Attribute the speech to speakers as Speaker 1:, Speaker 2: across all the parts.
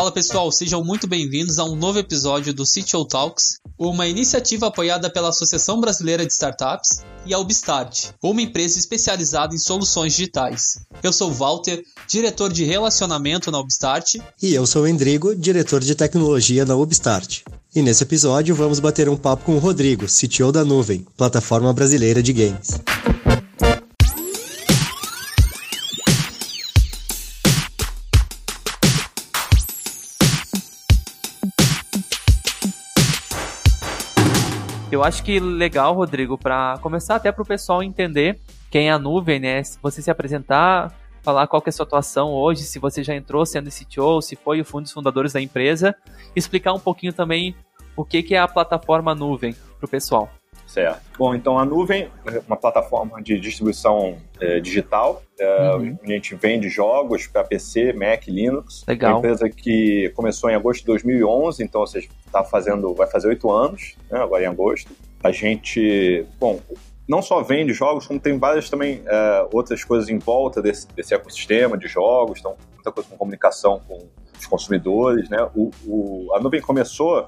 Speaker 1: Fala pessoal, sejam muito bem-vindos a um novo episódio do CTO Talks, uma iniciativa apoiada pela Associação Brasileira de Startups e a Ubstart, uma empresa especializada em soluções digitais. Eu sou Walter, diretor de relacionamento na Ubstart.
Speaker 2: E eu sou Endrigo, diretor de tecnologia na Ubstart. E nesse episódio vamos bater um papo com o Rodrigo, CTO da Nuvem, plataforma brasileira de games.
Speaker 3: Eu acho que legal, Rodrigo, para começar até para o pessoal entender quem é a nuvem, né? Você se apresentar, falar qual que é a sua atuação hoje, se você já entrou sendo CTO, se foi um dos fundadores da empresa, explicar um pouquinho também o que, que é a plataforma nuvem para o pessoal.
Speaker 4: Certo. Bom, então a nuvem é uma plataforma de distribuição é, digital. É, uhum. A gente vende jogos para PC, Mac, Linux.
Speaker 3: Legal.
Speaker 4: Uma empresa que começou em agosto de 2011, então você está fazendo, vai fazer oito anos, né, agora em agosto. A gente, bom, não só vende jogos, como tem várias também é, outras coisas em volta desse, desse ecossistema de jogos, então muita coisa com comunicação com os consumidores, né? O, o, a nuvem começou é,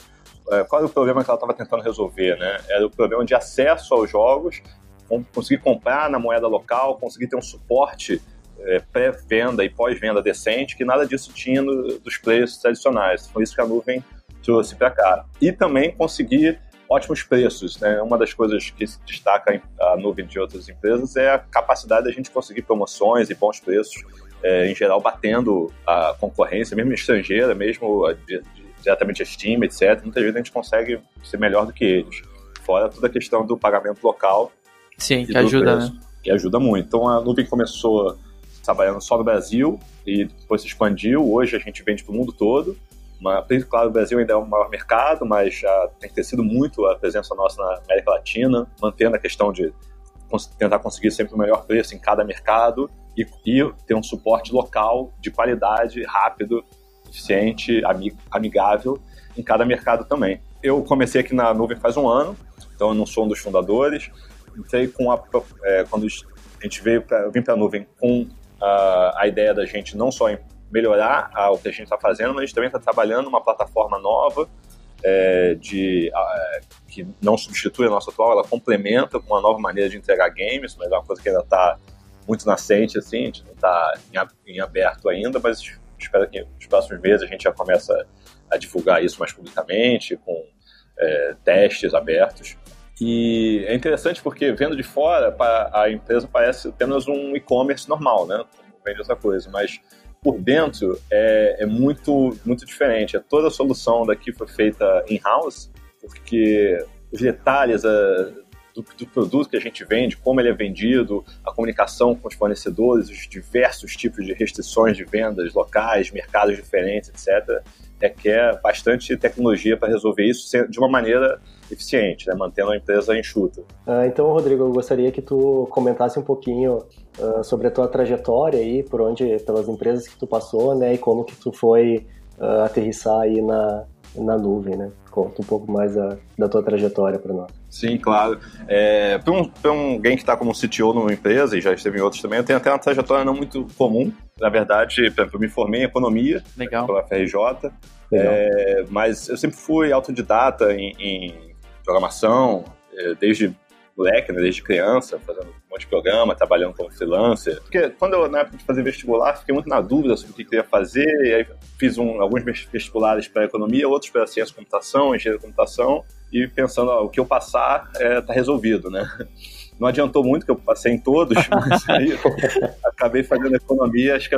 Speaker 4: qual era o problema que ela estava tentando resolver, né? Era o problema de acesso aos jogos, conseguir comprar na moeda local, conseguir ter um suporte é, pré-venda e pós-venda decente, que nada disso tinha no, dos players tradicionais. Foi isso que a nuvem trouxe para cá. E também conseguir ótimos preços. Né? Uma das coisas que se destaca a nuvem de outras empresas é a capacidade da gente conseguir promoções e bons preços, é, em geral, batendo a concorrência, mesmo estrangeira, mesmo de, de diretamente a Steam, etc., muitas vezes a gente consegue ser melhor do que eles. Fora toda a questão do pagamento local.
Speaker 3: Sim, que ajuda, preço, né?
Speaker 4: Que ajuda muito. Então a nuvem começou trabalhando só no Brasil e depois se expandiu. Hoje a gente vende para o mundo todo. Mas, claro, o Brasil ainda é o maior mercado, mas já tem crescido muito a presença nossa na América Latina, mantendo a questão de tentar conseguir sempre o melhor preço em cada mercado e, e ter um suporte local de qualidade, rápido eficiente, amigável em cada mercado também. Eu comecei aqui na nuvem faz um ano, então eu não sou um dos fundadores. Entrei com a, é, quando a gente veio para vim para a nuvem com a, a, ideia da gente não só melhorar a, o que a gente está fazendo, mas também está trabalhando uma plataforma nova é, de a, que não substitui a nossa atual, ela complementa com uma nova maneira de entregar games, mas é uma coisa que ainda está muito nascente, assim, a gente não está em, em aberto ainda, mas espero que nos próximos meses a gente já começa a divulgar isso mais publicamente, com é, testes abertos. E é interessante porque, vendo de fora, a empresa parece apenas um e-commerce normal, né? Vende outra coisa, mas por dentro é, é, muito, muito diferente. É toda a solução daqui foi feita in-house, porque os detalhes, do, do, produto que a gente vende, como ele é vendido, a comunicação com os fornecedores, os diversos tipos de restrições de vendas locais, mercados diferentes, etc. Requer bastante tecnologia para resolver isso de uma maneira eficiente, né? mantendo a empresa enxuta.
Speaker 5: Ah, então, Rodrigo, eu gostaria que tu comentasse um pouquinho uh, sobre a tua trajetória aí, por onde, pelas empresas que tu passou, né, e como que tu foi uh, aterrissar aí na, na nuvem, né? Conta um pouco mais da, da tua trajetória para nós.
Speaker 4: Sim, claro. É, para um, um, alguém que está como CTO numa empresa, e já esteve em outros também, eu tenho até uma trajetória não muito comum. Na verdade, eu me formei em economia
Speaker 3: Legal.
Speaker 4: pela FRJ, é, mas eu sempre fui autodidata em, em programação, é, desde moleque, né, desde criança, fazendo um monte de programa, trabalhando como freelancer. Porque quando eu, na época de fazer vestibular, fiquei muito na dúvida sobre o que queria fazer, e aí fiz um, alguns vestibulares para economia, outros para ciência da computação, engenharia da computação, e pensando, ó, o que eu passar está é, resolvido, né? Não adiantou muito que eu passei em todos, mas aí acabei fazendo economia, acho que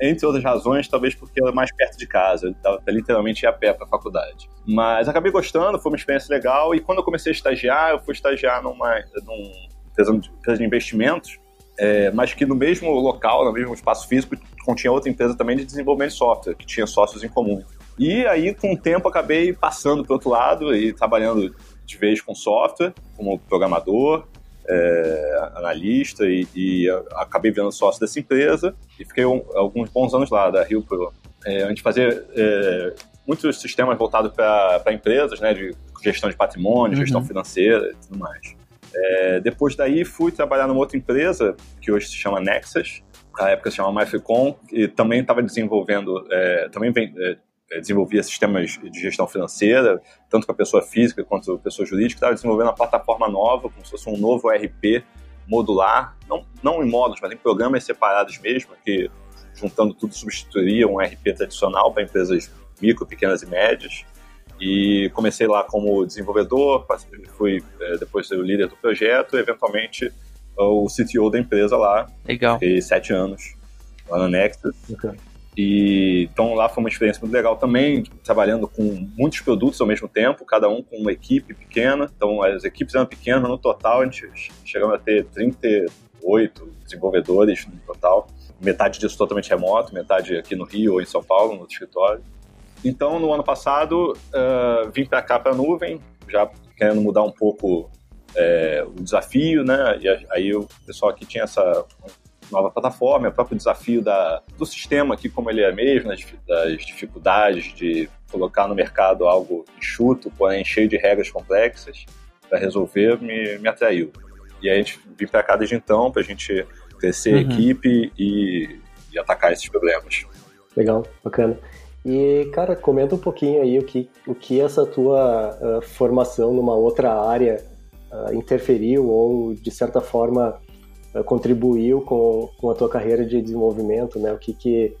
Speaker 4: é entre outras razões, talvez porque era mais perto de casa, eu estava literalmente a pé para a faculdade. Mas acabei gostando, foi uma experiência legal, e quando eu comecei a estagiar, eu fui estagiar numa, numa empresa de investimentos, é, mas que no mesmo local, no mesmo espaço físico, continha outra empresa também de desenvolvimento de software, que tinha sócios em comum. E aí, com o tempo, acabei passando para outro lado e trabalhando de vez com software, como programador, é, analista, e, e, acabei virando sócio dessa empresa e fiquei um, alguns bons anos lá, da Rio Pro. É, a gente fazia é, muitos sistemas voltados para empresas, né, de gestão de patrimônio, uhum. gestão financeira e tudo mais. É, depois daí fui trabalhar numa outra empresa, que hoje se chama Nexus, na época se chamava MyFicom, e também estava desenvolvendo, é, também vem, é, desenvolvia sistemas de gestão financeira, tanto para pessoa física quanto pessoa jurídica, estava desenvolvendo uma plataforma nova, como se fosse um novo ERP modular, não, não em módulos, mas em programas separados mesmo, que juntando tudo substituiria um ERP tradicional para empresas micro, pequenas e médias. E comecei lá como desenvolvedor, fui é, depois o líder do projeto, e eventualmente o CTO da empresa lá.
Speaker 3: Legal.
Speaker 4: Fiquei sete anos lá na Nexus. Okay. E então lá foi uma experiência muito legal também, trabalhando com muitos produtos ao mesmo tempo, cada um com uma equipe pequena. Então as equipes eram pequenas, no total a gente chegamos a ter 38 desenvolvedores no total. Metade disso totalmente remoto, metade aqui no Rio ou em São Paulo, no escritório. Então no ano passado uh, vim para cá para a nuvem, já querendo mudar um pouco é, o desafio, né? E aí o pessoal aqui tinha essa nova plataforma, o próprio desafio da, do sistema aqui como ele é mesmo, das, das dificuldades de colocar no mercado algo enxuto, porém cheio de regras complexas para resolver, me, me atraiu. E a gente vim para cá desde então para a gente crescer uhum. a equipe e, e atacar esses problemas.
Speaker 5: Legal, bacana. E, cara, comenta um pouquinho aí o que, o que essa tua uh, formação numa outra área uh, interferiu ou, de certa forma, contribuiu com, com a tua carreira de desenvolvimento, né? O que, que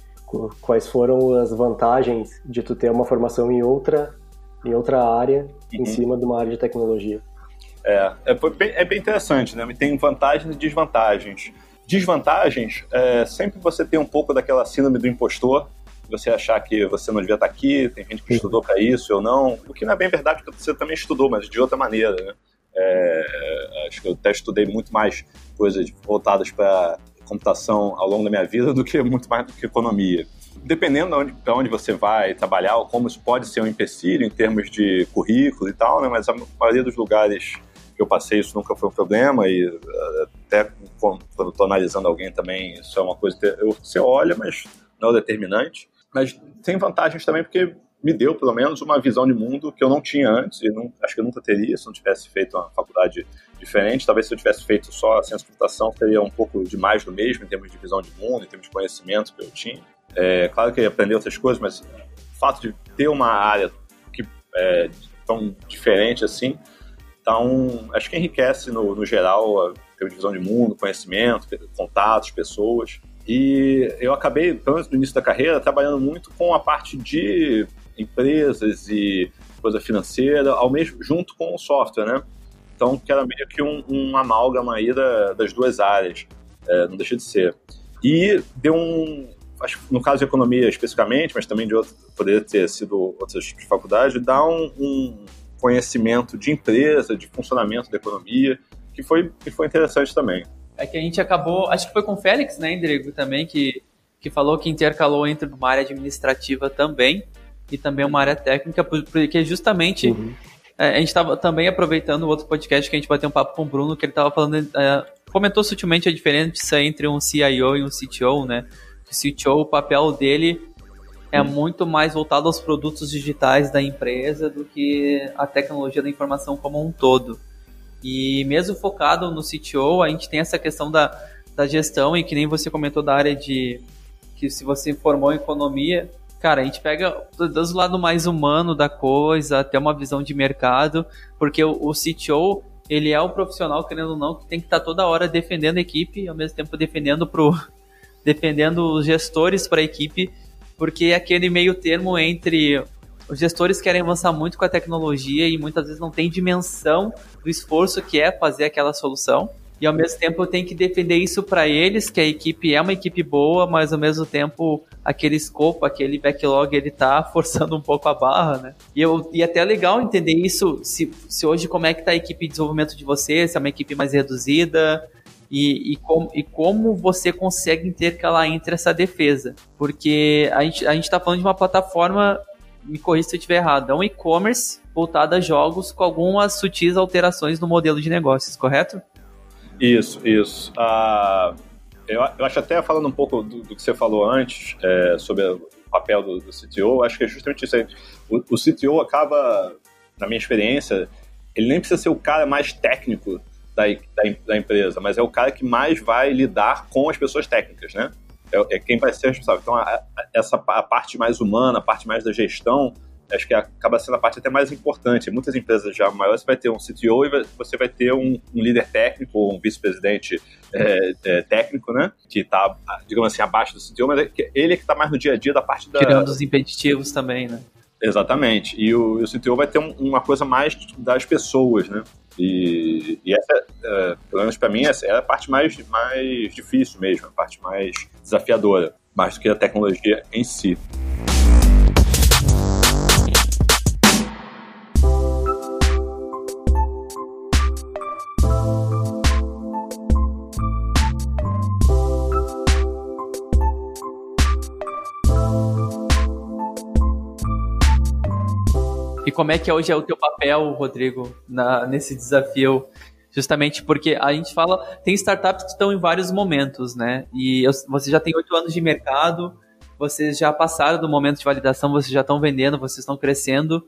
Speaker 5: quais foram as vantagens de tu ter uma formação em outra em outra área uhum. em cima de uma área de tecnologia?
Speaker 4: É, é bem, é bem interessante, né? Tem vantagens e desvantagens. Desvantagens, é, sempre você tem um pouco daquela síndrome do impostor, você achar que você não devia estar aqui, tem gente que estudou para isso ou não, o que não é bem verdade, porque você também estudou, mas de outra maneira, né? É, acho que eu até estudei muito mais coisas voltadas para computação ao longo da minha vida do que muito mais do que economia. Dependendo para onde, onde você vai trabalhar, ou como isso pode ser um empecilho em termos de currículo e tal, né? mas a maioria dos lugares que eu passei isso nunca foi um problema e eh, até quando estou analisando alguém também isso é uma coisa que você olha, mas não é determinante. Mas tem vantagens também porque me deu, pelo menos, uma visão de mundo que eu não tinha antes e não, acho que eu nunca teria se não tivesse feito uma faculdade diferente. Talvez se eu tivesse feito só ciência de computação, teria um pouco de mais do mesmo em termos de visão de mundo, em termos de conhecimento que eu tinha. É, claro que eu ia aprender outras coisas, mas o fato de ter uma área que é tão diferente assim, então acho que enriquece no, no geral a visão de mundo, conhecimento, contatos, pessoas. E eu acabei, pelo menos no início da carreira, trabalhando muito com a parte de empresas e coisa financeira, ao mesmo junto com o software, né? Então, que era meio que um, um amálgama aí da, das duas áreas, é, não deixa de ser. E deu um, acho no caso de economia especificamente, mas também de outro, poderia ter sido outras faculdades, dá um, um conhecimento de empresa, de funcionamento da economia, que foi, que foi interessante também.
Speaker 3: É que a gente acabou, acho que foi com o Félix, né, Indrigo, também, que, que falou que intercalou entre uma área administrativa também e também uma área técnica, porque justamente uhum. é, a gente estava também aproveitando o outro podcast que a gente bateu um papo com o Bruno, que ele estava falando, é, comentou sutilmente a diferença entre um CIO e um CTO, né? O CTO, o papel dele é uhum. muito mais voltado aos produtos digitais da empresa do que a tecnologia da informação como um todo. E mesmo focado no CTO, a gente tem essa questão da, da gestão e que nem você comentou da área de que se você formou em economia, cara, a gente pega do lado mais humano da coisa, até uma visão de mercado, porque o, o CTO, ele é o profissional, querendo ou não, que tem que estar tá toda hora defendendo a equipe, ao mesmo tempo defendendo pro defendendo os gestores para a equipe, porque é aquele meio termo entre os gestores querem avançar muito com a tecnologia e muitas vezes não tem dimensão do esforço que é fazer aquela solução e ao mesmo tempo eu tenho que defender isso para eles, que a equipe é uma equipe boa, mas ao mesmo tempo aquele escopo, aquele backlog, ele tá forçando um pouco a barra, né? E, eu, e até é legal entender isso, se, se hoje como é que tá a equipe de desenvolvimento de vocês, se é uma equipe mais reduzida, e, e, com, e como você consegue intercalar entre essa defesa. Porque a gente, a gente tá falando de uma plataforma, me corrija se eu estiver errado, é um e-commerce voltado a jogos com algumas sutis alterações no modelo de negócios, correto?
Speaker 4: Isso, isso. Ah, eu, eu, acho até falando um pouco do, do que você falou antes é, sobre o papel do, do, CTO, acho que é justamente isso aí. O, o CTO acaba, na minha experiência, ele nem precisa ser o cara mais técnico da, da, da, empresa, mas é o cara que mais vai lidar com as pessoas técnicas, né? é, é quem vai ser responsável. Então, a, a, essa a parte mais humana, a parte mais da gestão, acho que acaba sendo a parte até mais importante. Muitas empresas já maiores, você vai ter um CTO e você vai ter um, um líder técnico, um vice-presidente é, é, técnico, né? Que está, digamos assim, abaixo do CTO, mas é ele é que está mais no dia a dia da parte da.
Speaker 3: Tirando os impeditivos também, né?
Speaker 4: Exatamente. E o, o CTO vai ter um, uma coisa mais das pessoas, né? E, e essa, é, pelo menos para mim, essa é a parte mais, mais difícil mesmo, a parte mais desafiadora, mais do que a tecnologia em si.
Speaker 3: Como é que hoje é o teu papel, Rodrigo, na, nesse desafio? Justamente porque a gente fala, tem startups que estão em vários momentos, né? E eu, você já tem oito anos de mercado, vocês já passaram do momento de validação, vocês já estão vendendo, vocês estão crescendo,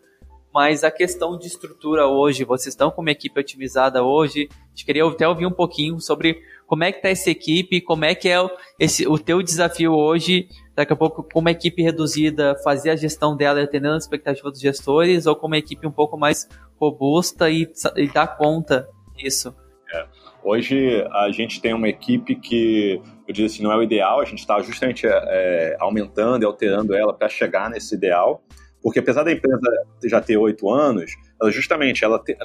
Speaker 3: mas a questão de estrutura hoje, vocês estão com uma equipe otimizada hoje? A gente queria até ouvir um pouquinho sobre como é que está essa equipe, como é que é esse, o teu desafio hoje daqui a pouco com uma equipe reduzida fazer a gestão dela atendendo a expectativa dos gestores ou com uma equipe um pouco mais robusta e, e dar conta disso?
Speaker 4: É. Hoje a gente tem uma equipe que, eu diria assim, não é o ideal, a gente está justamente é, aumentando e alterando ela para chegar nesse ideal, porque apesar da empresa já ter oito anos, ela justamente, ela te,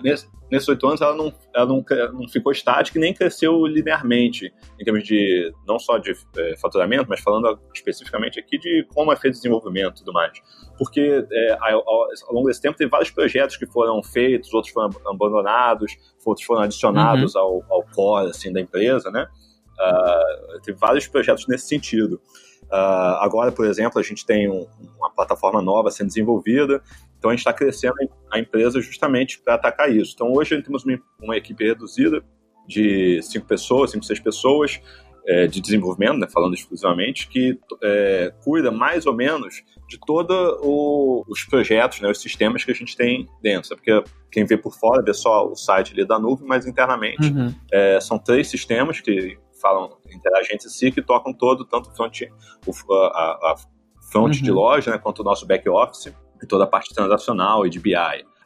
Speaker 4: nesses oito anos, ela, não, ela não, não ficou estática e nem cresceu linearmente, em termos de, não só de é, faturamento, mas falando especificamente aqui de como é feito o desenvolvimento e tudo mais. Porque é, ao, ao, longo desse tempo teve vários projetos que foram feitos, outros foram abandonados, outros foram adicionados uhum. ao, ao core assim, da empresa, né? Uh, teve vários projetos nesse sentido. Uh, agora, por exemplo, a gente tem um, uma plataforma nova sendo desenvolvida, então a gente está crescendo a empresa justamente para atacar isso. Então hoje temos uma, uma, equipe reduzida de cinco pessoas, cinco, seis pessoas é, de desenvolvimento, né, falando exclusivamente, que é, cuida mais ou menos de todos os projetos, né, os sistemas que a gente tem dentro. Porque quem vê por fora vê só o site ali da nuvem, mas internamente uhum. é, são três sistemas que falam, interagem entre si, que tocam todo, tanto front, o, a, a front uhum. de loja, né, quanto o nosso back office, e toda a parte transacional e de BI.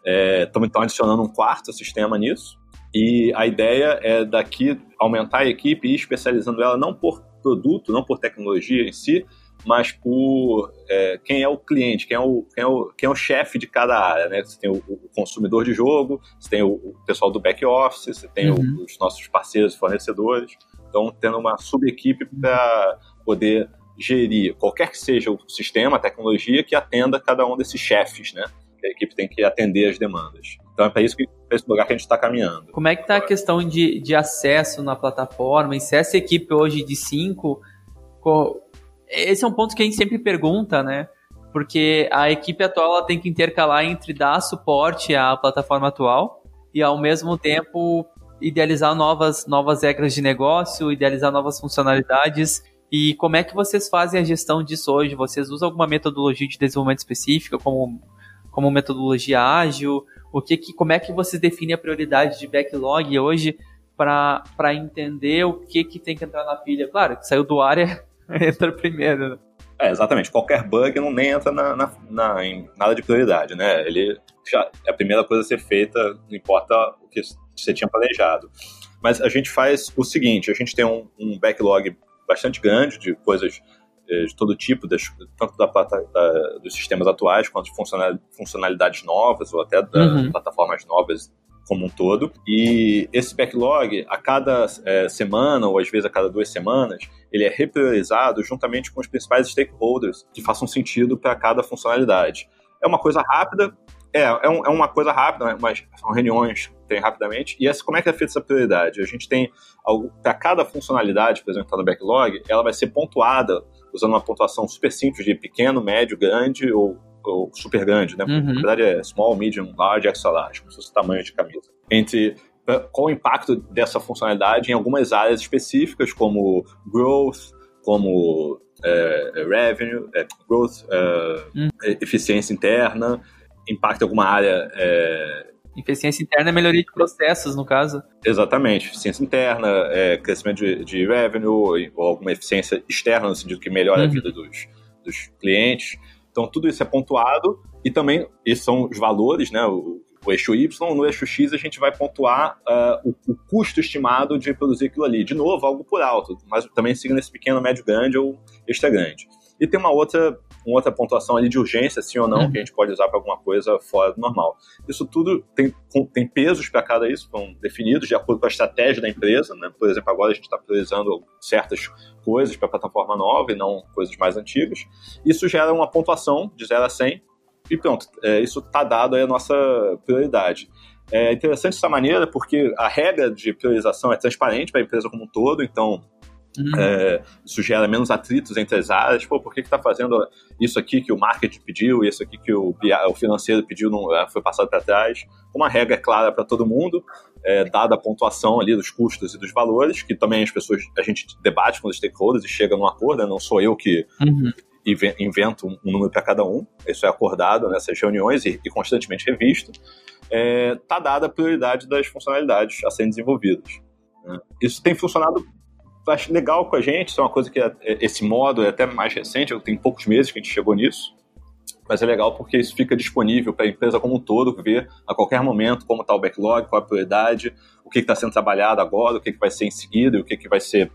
Speaker 4: Estamos é, então adicionando um quarto sistema nisso, e a ideia é daqui aumentar a equipe e especializando ela não por produto, não por tecnologia em si, mas por é, quem é o cliente, quem é o, quem é o, quem é o chefe de cada área. Né? Você tem o, o consumidor de jogo, você tem o, o pessoal do back office, você tem uhum. os nossos parceiros fornecedores. Então, tendo uma sub-equipe para poder gerir qualquer que seja o sistema, a tecnologia, que atenda cada um desses chefes, né? A equipe tem que atender as demandas. Então é para isso que esse lugar que a gente está caminhando.
Speaker 3: Como é que está a questão de, de acesso na plataforma? E se essa equipe hoje de cinco, esse é um ponto que a gente sempre pergunta, né? Porque a equipe atual ela tem que intercalar entre dar suporte à plataforma atual e ao mesmo tempo idealizar novas, novas regras de negócio, idealizar novas funcionalidades. E como é que vocês fazem a gestão disso hoje? Vocês usam alguma metodologia de desenvolvimento específica, como, como metodologia ágil? O que, que, como é que vocês definem a prioridade de backlog hoje para entender o que, que tem que entrar na pilha? Claro, que saiu do ar é, entra primeiro. Né?
Speaker 4: É, exatamente. Qualquer bug não nem entra na, na, na, em nada de prioridade, né? Ele já é a primeira coisa a ser feita, não importa o que você tinha planejado. Mas a gente faz o seguinte: a gente tem um, um backlog bastante grande de coisas eh, de todo tipo, das, tanto da, da, dos sistemas atuais quanto de funcionalidades novas ou até das uhum. plataformas novas como um todo. E esse backlog, a cada é, semana ou às vezes a cada duas semanas, ele é repriorizado juntamente com os principais stakeholders que façam sentido para cada funcionalidade. É uma coisa rápida, é, é, um, é uma coisa rápida, né, mas são reuniões que tem rapidamente. E essa, como é que é feita essa prioridade? A gente tem, para cada funcionalidade, por exemplo, que está no backlog, ela vai ser pontuada usando uma pontuação super simples de pequeno, médio, grande ou, ou super grande, né? Uhum. Na verdade é small, medium, large, extra large, como se fosse o tamanho de camisa. Entre qual o impacto dessa funcionalidade em algumas áreas específicas, como growth, como é, revenue, é, growth, é, uhum. eficiência interna, impacta alguma área é,
Speaker 3: Eficiência interna é melhoria de processos, no caso.
Speaker 4: Exatamente. Eficiência interna, é, crescimento de, de, revenue, ou alguma eficiência externa, no sentido que melhora uhum. a vida dos, dos clientes. Então, tudo isso é pontuado e também, esses são os valores, né? O, o eixo Y, no eixo X a gente vai pontuar uh, o, o, custo estimado de produzir aquilo ali. De novo, algo por alto, mas também siga nesse pequeno, médio, grande ou extra grande. E tem uma outra, uma outra pontuação ali de urgência, sim ou não, uhum. que a gente pode usar para alguma coisa fora do normal. Isso tudo tem, tem pesos para cada isso, são definidos de acordo com a estratégia da empresa. Né? Por exemplo, agora a gente está priorizando certas coisas para a plataforma nova e não coisas mais antigas. Isso gera uma pontuação de 0 a 100 e pronto, é, isso está dado aí a nossa prioridade. É interessante dessa maneira porque a regra de priorização é transparente para a empresa como um todo, então Uhum. É, isso gera menos atritos entre as áreas. Pô, por que está fazendo isso aqui que o marketing pediu, isso aqui que o, o financeiro pediu, não é, foi passado para trás? Uma regra clara para todo mundo, é, dada a pontuação ali dos custos e dos valores, que também as pessoas, a gente debate com os stakeholders e chega num acordo, né? não sou eu que uhum invento um número para cada um, isso é acordado nessas reuniões e, e constantemente revisto, está é, tá dada a prioridade das funcionalidades a serem desenvolvidas. Né? Isso tem funcionado acho legal com a gente, isso é uma coisa que é, é, esse modo é até mais recente, tem poucos meses que a gente chegou nisso, mas é legal porque isso fica disponível para a empresa como um todo ver a qualquer momento como está o backlog, qual a prioridade, o que está sendo trabalhado agora, o que, que vai ser em seguida o que, que vai ser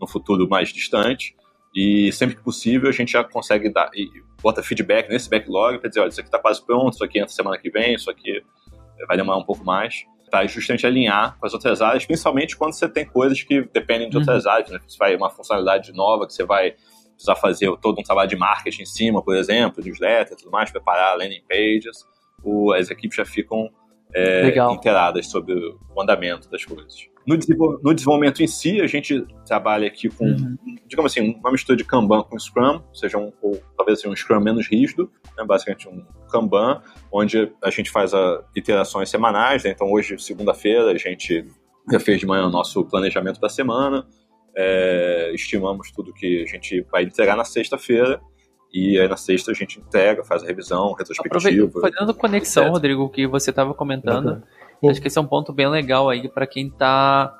Speaker 4: no futuro mais distante. E sempre que possível a gente já consegue dar e bota feedback nesse backlog para dizer, olha, isso aqui está quase pronto, isso aqui entra semana que vem, isso aqui vai demorar um pouco mais. Para justamente alinhar com as outras áreas, principalmente quando você tem coisas que dependem de uhum. outras áreas, né? Você vai uma funcionalidade nova que você vai precisar fazer todo um trabalho de marketing em cima, por exemplo, newsletter e tudo mais, preparar landing pages, o, as equipes já ficam é, inteiradas sobre o andamento das coisas. No, no, desenvolvimento em si, a gente trabalha aqui com, uhum. digamos assim, uma mistura de Kanban com Scrum, seja um, ou talvez assim, um Scrum menos rígido, né, basicamente um Kanban, onde a gente faz a, iterações semanais. Né, então, hoje, segunda-feira, a gente já fez de manhã o nosso planejamento da semana, é, estimamos tudo que a gente vai entregar na sexta-feira e aí na sexta a gente entrega, faz a revisão, retrospectiva.
Speaker 3: Fazendo conexão, etc. Rodrigo, que você estava comentando, uhum. acho que esse é um ponto bem legal aí para quem está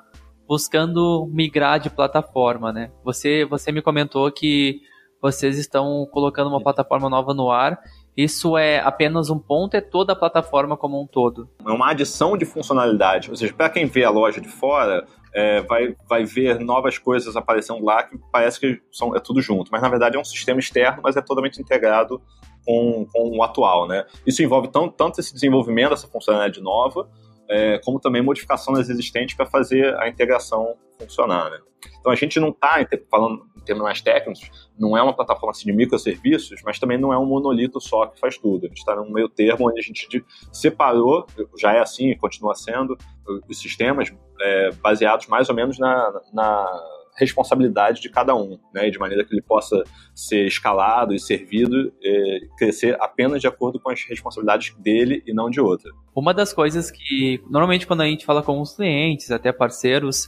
Speaker 3: buscando migrar de plataforma, né? Você, você me comentou que vocês estão colocando uma plataforma nova no ar. Isso é apenas um ponto, é toda a plataforma como um todo?
Speaker 4: É uma adição de funcionalidade. Ou seja, para quem vê a loja de fora, é, vai, vai ver novas coisas aparecendo lá que parece que são, é tudo junto. Mas na verdade é um sistema externo, mas é totalmente integrado com, com o atual. Né? Isso envolve tão, tanto esse desenvolvimento dessa funcionalidade nova, é, como também modificação das existentes para fazer a integração funcionar. Né? Então a gente não está, falando termos mais técnicos, não é uma plataforma assim, de microserviços, mas também não é um monolito só que faz tudo. A gente está num meio termo onde a gente separou, já é assim e continua sendo, os sistemas é, baseados mais ou menos na, na responsabilidade de cada um, né, de maneira que ele possa ser escalado e servido, e crescer apenas de acordo com as responsabilidades dele e não de outra.
Speaker 3: Uma das coisas que normalmente quando a gente fala com os clientes, até parceiros,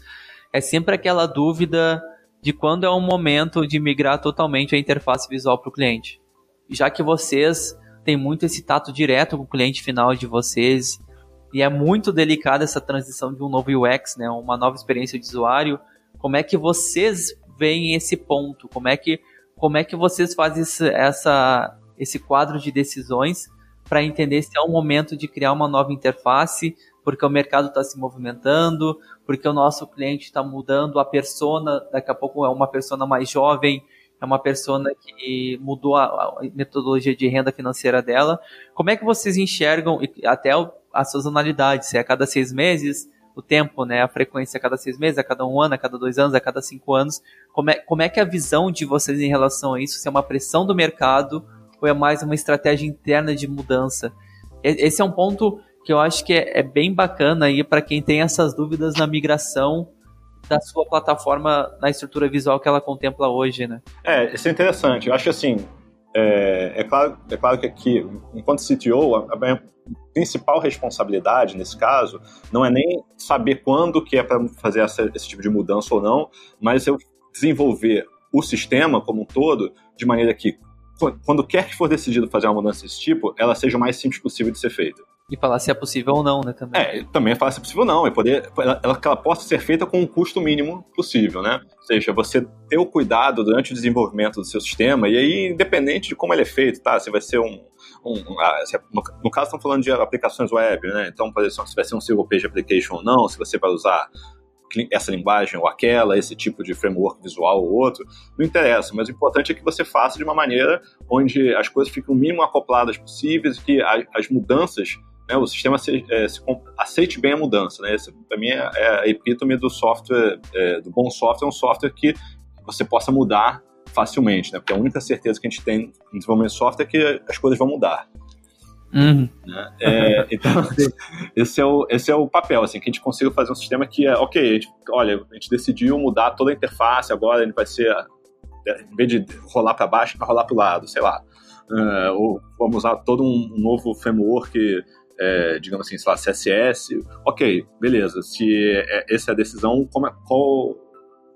Speaker 3: é sempre aquela dúvida de quando é o momento de migrar totalmente a interface visual para o cliente. Já que vocês têm muito esse tato direto com o cliente final de vocês, e é muito delicada essa transição de um novo UX, né, uma nova experiência de usuário, como é que vocês veem esse ponto? Como é que, como é que vocês fazem esse, essa, esse quadro de decisões para entender se é o momento de criar uma nova interface, porque o mercado está se movimentando, porque o nosso cliente está mudando a persona, daqui a pouco é uma persona mais jovem, é uma persona que mudou a, a metodologia de renda financeira dela. Como é que vocês enxergam até as sazonalidades? Se é a cada seis meses, o tempo, né, a frequência a cada seis meses, a cada um ano, a cada dois anos, a cada cinco anos. Como é, como é que é a visão de vocês em relação a isso? Se é uma pressão do mercado ou é mais uma estratégia interna de mudança? Esse é um ponto que eu acho que é, é bem bacana aí para quem tem essas dúvidas na migração da sua plataforma na estrutura visual que ela contempla hoje, né?
Speaker 4: É, isso é interessante. Eu acho assim, é, é, claro, é claro que aqui, enquanto CTO, a, a principal responsabilidade nesse caso não é nem saber quando que é para fazer essa, esse tipo de mudança ou não, mas eu desenvolver o sistema como um todo de maneira que quando quer que for decidido fazer uma mudança desse tipo, ela seja o mais simples possível de ser feita.
Speaker 3: E falar se é possível ou não, né? Também.
Speaker 4: É, também falar se é possível ou não. E poder, ela, ela possa ser feita com o custo mínimo possível, né? Ou seja, você ter o cuidado durante o desenvolvimento do seu sistema, e aí, independente de como ele é feito, tá? Se vai ser um. um ah, é, no, no, caso, estamos falando de aplicações web, né? Então, por exemplo, se vai ser um single page application ou não, se você vai usar essa linguagem ou aquela, esse tipo de framework visual ou outro, não interessa, mas o importante é que você faça de uma maneira onde as coisas fiquem o mínimo acopladas possíveis que as mudanças né, o sistema se, é, se, aceite bem a mudança. Né? para mim, é, é, a epítome do software, é, do bom software, é um software que você possa mudar facilmente, né? Porque a única certeza que a gente tem em desenvolvimento de software é que as coisas vão mudar.
Speaker 3: Uhum.
Speaker 4: Né? É, então, esse é, o, esse é o papel, assim, que a gente consiga fazer um sistema que é, ok, a gente, olha, a gente decidiu mudar toda a interface, agora ele vai ser, em vez de rolar para baixo, vai rolar para o lado, sei lá. Uh, ou vamos usar todo um novo framework é, digamos assim, sei lá, CSS, ok, beleza, se é, essa é a decisão, como é, qual,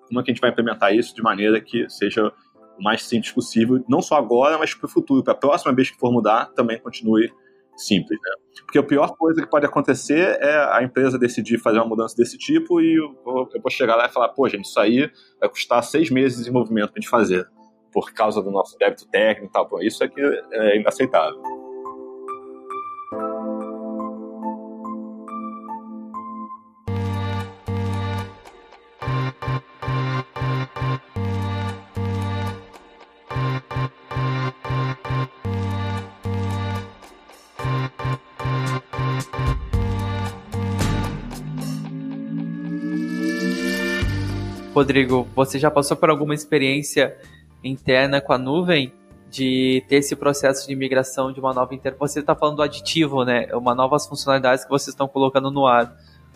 Speaker 4: como é que a gente vai implementar isso de maneira que seja o mais simples possível, não só agora, mas para o futuro, para a próxima vez que for mudar, também continue simples, né? Porque a pior coisa que pode acontecer é a empresa decidir fazer uma mudança desse tipo e eu vou, chegar lá e falar, pô, gente, isso aí vai custar seis meses de desenvolvimento para a gente fazer, por causa do nosso débito técnico e tal. Pô, isso aqui é inaceitável.
Speaker 3: Rodrigo, você já passou por alguma experiência interna com a nuvem de ter esse processo de migração de uma nova. Você está falando do aditivo, né? Uma novas funcionalidades que vocês estão colocando no ar.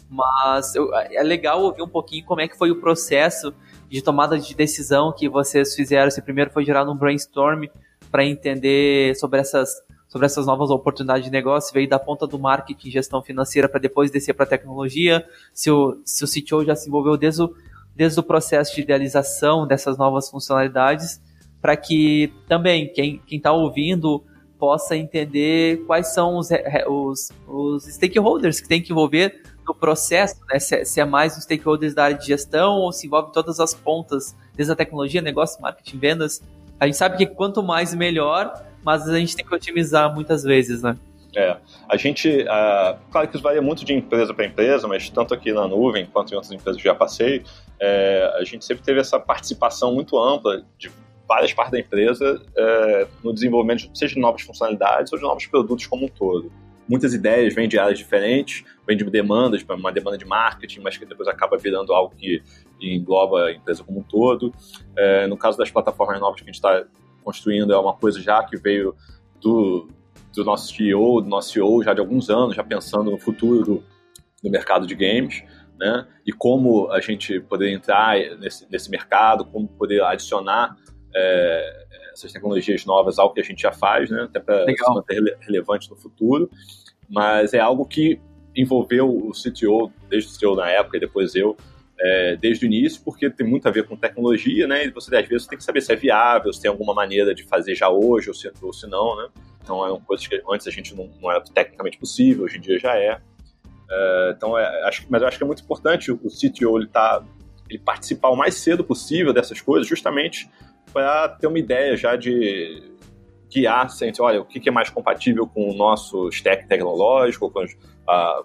Speaker 3: Mas eu, é legal ouvir um pouquinho como é que foi o processo de tomada de decisão que vocês fizeram. Você primeiro foi gerar um brainstorm para entender sobre essas sobre essas novas oportunidades de negócio, veio da ponta do marketing, gestão financeira, para depois descer para tecnologia. Se o, se o CTO já se envolveu desde o, desde o processo de idealização dessas novas funcionalidades, para que também quem está ouvindo possa entender quais são os, os, os, stakeholders que tem que envolver no processo, né? se, é, se, é mais os stakeholders da área de gestão ou se envolve todas as pontas, desde a tecnologia, negócio, marketing, vendas. A gente sabe que quanto mais melhor, mas a gente tem que otimizar muitas vezes, né?
Speaker 4: É, a gente, claro que isso varia muito de empresa para empresa, mas tanto aqui na nuvem quanto em outras empresas que já passei, é, a gente sempre teve essa participação muito ampla de várias partes da empresa é, no desenvolvimento, seja de novas funcionalidades ou de novos produtos como um todo. Muitas ideias vêm de áreas diferentes, vêm de demandas, uma demanda de marketing, mas que depois acaba virando algo que engloba a empresa como um todo. É, no caso das plataformas novas que a gente está construindo, é uma coisa já que veio do, do nosso CEO, do nosso CEO já de alguns anos, já pensando no futuro do, do mercado de games, né? E como a gente poder entrar nesse, nesse mercado, como poder adicionar é, essas tecnologias novas ao que a gente já faz, né? Até para se manter rele relevante no futuro. Mas é algo que envolveu o CTO, desde o CTO na época e depois eu, é, desde o início, porque tem muito a ver com tecnologia, né? E você, às vezes, tem que saber se é viável, se tem alguma maneira de fazer já hoje ou se, ou se não, né? Então, é uma coisa que antes a gente não, não era tecnicamente possível, hoje em dia já é. é então, é, acho, mas eu acho que é muito importante o, CTO ele tá, ele participar o mais cedo possível dessas coisas, justamente para ter uma ideia já de guiar, assim, olha, o que é mais compatível com o nosso stack tecnológico, com,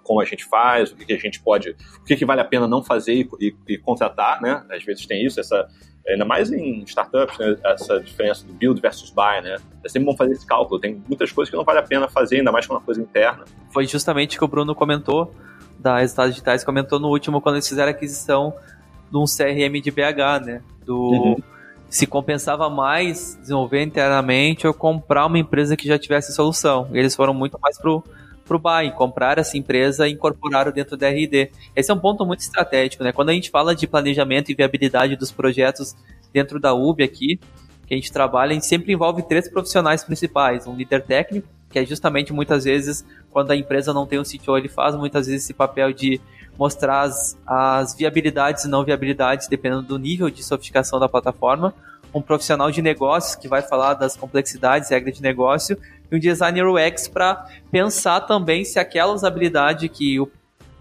Speaker 4: como a gente faz, o que, que a gente pode, o que, que vale a pena não fazer e, e, e, contratar, né? Às vezes tem isso, essa, ainda mais em startups, né? essa diferença do build versus buy, né? É sempre bom fazer esse cálculo. Tem muitas coisas que não vale a pena fazer, ainda mais com uma coisa interna.
Speaker 3: Foi justamente que o Bruno comentou da Resultados Digitais, comentou no último quando eles fizeram a aquisição de um CRM de BH, né? Do uhum se compensava mais desenvolver internamente ou comprar uma empresa que já tivesse solução. Eles foram muito mais pro pro buy, comprar essa empresa e incorporar dentro da RD. Esse é um ponto muito estratégico, né? Quando a gente fala de planejamento e viabilidade dos projetos dentro da UB aqui, que a gente trabalha, a gente sempre envolve três profissionais principais, um líder técnico, que é justamente muitas vezes quando a empresa não tem um CTO, ele faz muitas vezes esse papel de mostrar as, as viabilidades e não viabilidades, dependendo do nível de sofisticação da plataforma. Um profissional de negócios que vai falar das complexidades, regras de negócio, e um designer UX para pensar também se aquelas habilidades que o,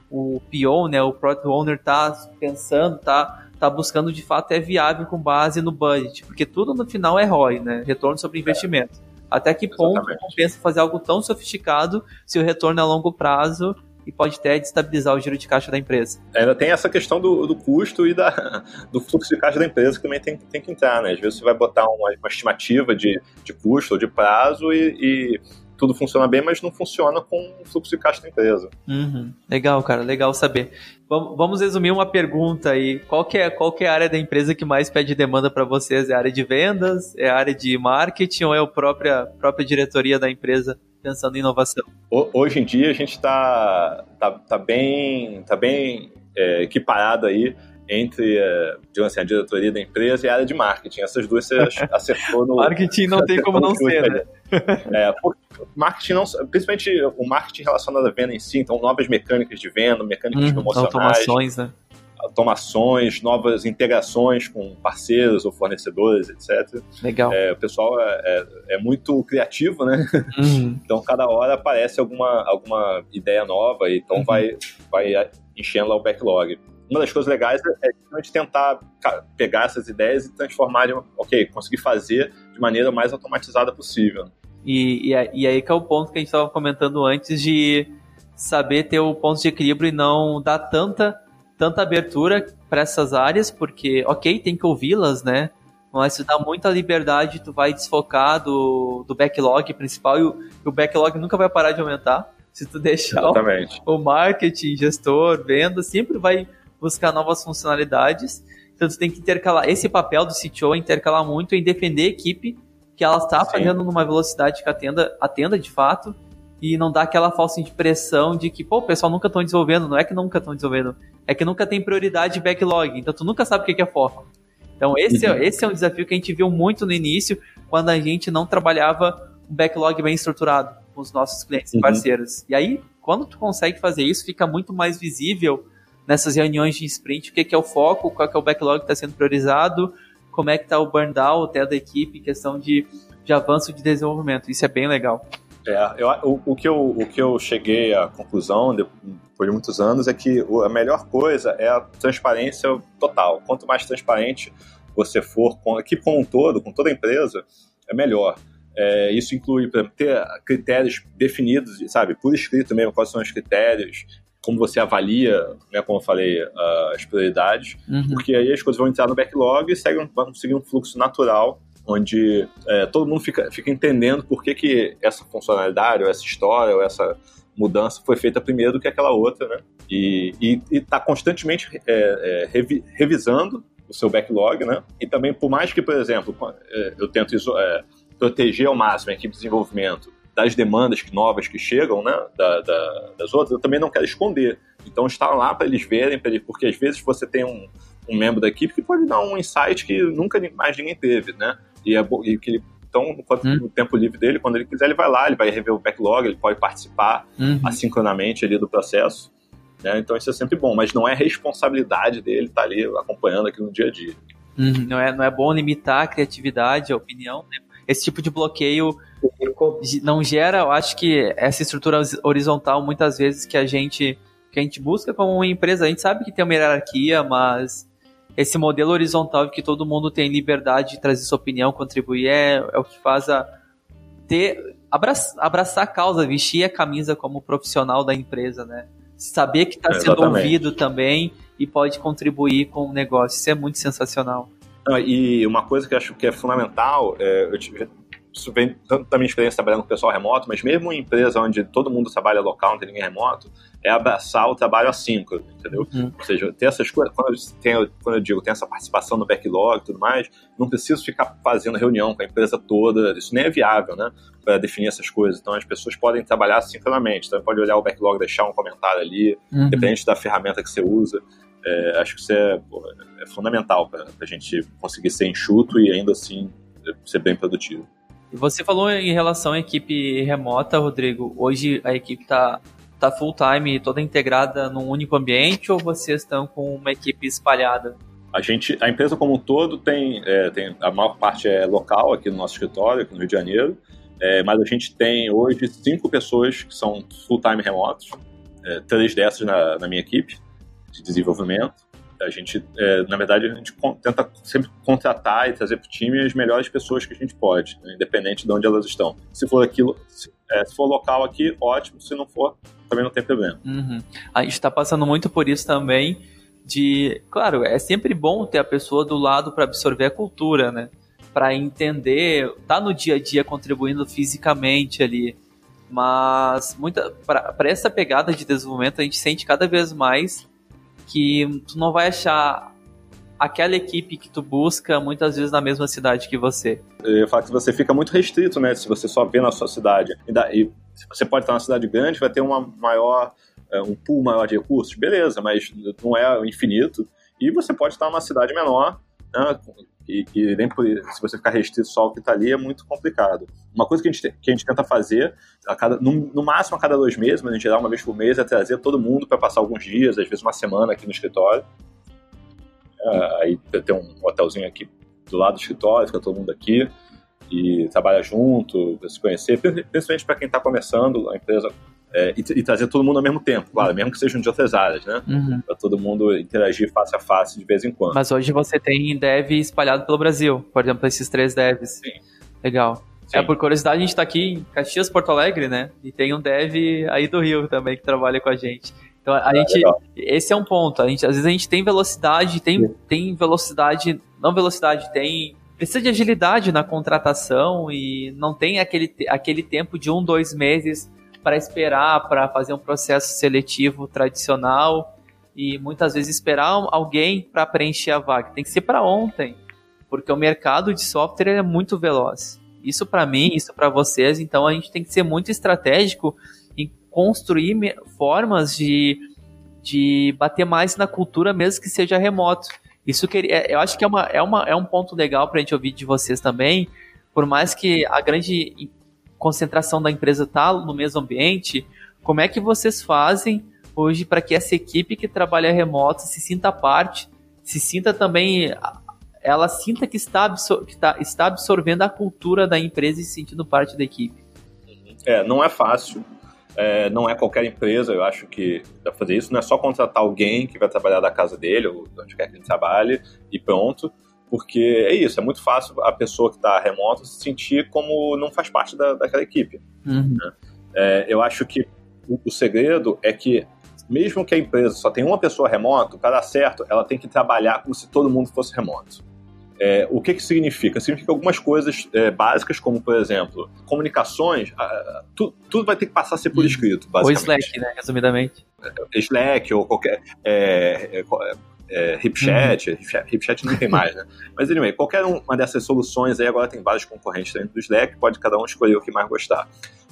Speaker 3: o PO, né, o Product Owner tá pensando, tá, tá buscando de fato é viável com base no budget, porque tudo no final é ROI, né, retorno sobre investimento. É. Até que ponto Exatamente. compensa fazer algo tão sofisticado se o retorno é a longo prazo e pode até destabilizar o giro de caixa da empresa.
Speaker 4: Ainda tem essa questão do, do custo e da, do fluxo de caixa da empresa que também tem, tem que entrar, né? Às vezes você vai botar uma, uma estimativa de, de custo ou de prazo e, e tudo funciona bem, mas não funciona com o fluxo de caixa da empresa.
Speaker 3: Uhum. Legal, cara, legal saber. Vamos resumir uma pergunta aí. Qual que é, qual que é a área da empresa que mais pede demanda para vocês? É a área de vendas? É a área de marketing ou é a própria, própria diretoria da empresa pensando em inovação?
Speaker 4: Hoje em dia a gente está tá, tá bem, tá bem é, equiparado aí entre digamos assim, a diretoria da empresa e a área de marketing. Essas duas você acertou no.
Speaker 3: marketing não tem como não ser, né?
Speaker 4: É, marketing não, principalmente o marketing relacionado à venda em si, então novas mecânicas de venda, mecânicas hum, promocionais.
Speaker 3: Automações, né?
Speaker 4: Automações, novas integrações com parceiros ou fornecedores, etc.
Speaker 3: Legal.
Speaker 4: É, o pessoal é, é, é, muito criativo, né? Uhum. Então, cada hora aparece alguma, alguma ideia nova, e então uhum. vai, vai enchendo lá o backlog. Uma das coisas legais é, é tentar pegar essas ideias e transformar em, ok, conseguir fazer de maneira mais automatizada possível.
Speaker 3: E, e, e aí que é o ponto que a gente estava comentando antes de saber ter o ponto de equilíbrio e não dar tanta tanta abertura para essas áreas, porque, ok, tem que ouvi-las, né? Mas se dá muita liberdade, tu vai desfocar do, do backlog principal e o, o backlog nunca vai parar de aumentar. Se tu deixar o, o, marketing, gestor, venda, sempre vai buscar novas funcionalidades. Então tu tem que intercalar. Esse papel do CTO é intercalar muito em defender a equipe que ela está fazendo numa velocidade que atenda, atenda de fato e não dá aquela falsa impressão de que, pô, o pessoal nunca estão desenvolvendo. Não é que nunca estão desenvolvendo, é que nunca tem prioridade de backlog. Então tu nunca sabe o que é foco. Então esse, é, uhum. é, esse é um desafio que a gente viu muito no início, quando a gente não trabalhava um backlog bem estruturado com os nossos clientes uhum. e parceiros. E aí, quando tu consegue fazer isso, fica muito mais visível nessas reuniões de sprint o que, que é o foco, qual que é o backlog que está sendo priorizado, como é que está o burn down até da equipe, questão de, de avanço de desenvolvimento. Isso é bem legal.
Speaker 4: É, eu, o, o, que eu, o que eu cheguei à conclusão depois de muitos anos é que a melhor coisa é a transparência total. Quanto mais transparente você for com a equipe como um todo, com toda a empresa, é melhor. É, isso inclui, exemplo, ter critérios definidos, sabe, por escrito mesmo, quais são os critérios, como você avalia, né, como eu falei, uh, as prioridades, uhum. porque aí as coisas vão entrar no backlog e seguem, vão seguir um fluxo natural onde é, todo mundo fica, fica entendendo por que, que essa funcionalidade, ou essa história, ou essa mudança foi feita primeiro do que aquela outra, né? E está constantemente é, é, revi, revisando o seu backlog, né? E também, por mais que, por exemplo, é, eu tento é, proteger ao máximo a equipe de desenvolvimento das demandas novas que chegam, né, da, da, das outras, eu também não quero esconder. Então, está lá para eles verem, pra eles, porque às vezes você tem um, um membro da equipe que pode dar um insight que nunca mais ninguém teve, né? E, é, e que ele então, hum. no tempo livre dele, quando ele quiser, ele vai lá, ele vai rever o backlog, ele pode participar uhum. assincronamente ali do processo. Né? Então, isso é sempre bom, mas não é responsabilidade dele estar ali acompanhando aqui no dia a dia.
Speaker 3: Uhum. Não, é, não é bom limitar a criatividade, a opinião. Né? Esse tipo de bloqueio não gera, eu acho que essa estrutura horizontal, muitas vezes, que a gente, que a gente busca como uma empresa, a gente sabe que tem uma hierarquia, mas esse modelo horizontal que todo mundo tem liberdade de trazer sua opinião, contribuir, é, é o que faz a ter abraçar, abraçar a causa, vestir a camisa como profissional da empresa, né? Saber que está sendo ouvido também e pode contribuir com o negócio. Isso é muito sensacional.
Speaker 4: E uma coisa que eu acho que é fundamental, é, eu isso vem tanto da minha experiência trabalhando com pessoal remoto, mas mesmo em empresa onde todo mundo trabalha local, não tem ninguém remoto, é abraçar o trabalho assíncrono, entendeu? Uhum. Ou seja, ter essas coisas, quando eu, tenho, quando eu digo tem essa participação no backlog e tudo mais, não preciso ficar fazendo reunião com a empresa toda, isso nem é viável, né? Para definir essas coisas. Então as pessoas podem trabalhar sincronamente, então pode olhar o backlog, deixar um comentário ali, uhum. dependente da ferramenta que você usa. É, acho que isso é, é fundamental para a gente conseguir ser enxuto e ainda assim ser bem produtivo.
Speaker 3: Você falou em relação à equipe remota, Rodrigo. Hoje a equipe está tá full time, toda integrada num único ambiente ou vocês estão com uma equipe espalhada?
Speaker 4: A gente, a empresa como um todo tem, é, tem a maior parte é local aqui no nosso escritório, aqui no Rio de Janeiro. É, mas a gente tem hoje cinco pessoas que são full-time remotos, é, três dessas na, na minha equipe de desenvolvimento. A gente, é, na verdade, a gente tenta sempre contratar e trazer para o time as melhores pessoas que a gente pode, né, independente de onde elas estão. Se for aquilo, se, é, se for local aqui, ótimo. Se não for, também não tem problema.
Speaker 3: Uhum. A gente está passando muito por isso também. De, claro, é sempre bom ter a pessoa do lado para absorver a cultura, né? Para entender, tá no dia a dia contribuindo fisicamente ali. Mas para essa pegada de desenvolvimento, a gente sente cada vez mais que tu não vai achar aquela equipe que tu busca muitas vezes na mesma cidade que você.
Speaker 4: Eu falo que você fica muito restrito, né? Se você só vê na sua cidade. E, daí, você pode estar na cidade grande, vai ter uma maior, é, um pool maior de recursos, beleza, mas não é infinito. E você pode estar numa cidade menor, né? E, e nem por, se você ficar restrito só ao que está ali é muito complicado. Uma coisa que a gente, que a gente tenta fazer, a cada, no, no, máximo a cada dois meses, mas em geral uma vez por mês, é trazer todo mundo para passar alguns dias, às vezes uma semana aqui no escritório. É, aí tem um hotelzinho aqui do lado do escritório, fica todo mundo aqui e trabalha junto, se conhecer, principalmente para quem está começando a empresa é, e, e, trazer todo mundo ao mesmo tempo, claro, mesmo que sejam de outras áreas, né? Uhum. Para todo mundo interagir face a face de vez em quando.
Speaker 3: Mas hoje você tem dev espalhado pelo Brasil, por exemplo, esses três devs. Sim. Legal. Sim. É, por curiosidade, a gente está aqui em Caxias, Porto Alegre, né? E tem um dev aí do Rio também que trabalha com a gente. Então a ah, gente. Legal. Esse é um ponto. A gente, às vezes a gente tem velocidade, tem, tem velocidade. Não velocidade, tem. Precisa de agilidade na contratação e não tem aquele, aquele tempo de um, dois meses para esperar para fazer um processo seletivo tradicional e muitas vezes esperar alguém para preencher a vaga. Tem que ser para ontem, porque o mercado de software é muito veloz. Isso para mim, isso para vocês, então a gente tem que ser muito estratégico em construir formas de, de bater mais na cultura, mesmo que seja remoto. Isso que é, eu acho que é, uma, é, uma, é um ponto legal para a gente ouvir de vocês também, por mais que a grande concentração da empresa está no mesmo ambiente, como é que vocês fazem hoje para que essa equipe que trabalha remoto se sinta parte, se sinta também, ela sinta que está, absor que está, está absorvendo a cultura da empresa e se sentindo parte da equipe?
Speaker 4: É, não é fácil. É, não é qualquer empresa, eu acho que dá fazer isso. Não é só contratar alguém que vai trabalhar da casa dele, ou de onde quer que ele trabalhe, e pronto porque é isso, é muito fácil a pessoa que está remota se sentir como não faz parte da, daquela equipe. Uhum. Né? É, eu acho que o, o, segredo é que, mesmo que a empresa só tenha uma pessoa remota, para dar certo, ela tem que trabalhar como se todo mundo fosse remoto. É, o que, que significa? Significa algumas coisas é, básicas, como, por exemplo, comunicações, tu, tudo vai ter que passar a ser por uhum. escrito, basicamente.
Speaker 3: Ou Slack, né, resumidamente.
Speaker 4: É, Slack ou qualquer... É, é, HipChat, uhum. HipChat não tem mais, né? Mas, anyway, qualquer uma dessas soluções aí, agora tem vários concorrentes dentro do Slack, pode cada um escolher o que mais gostar.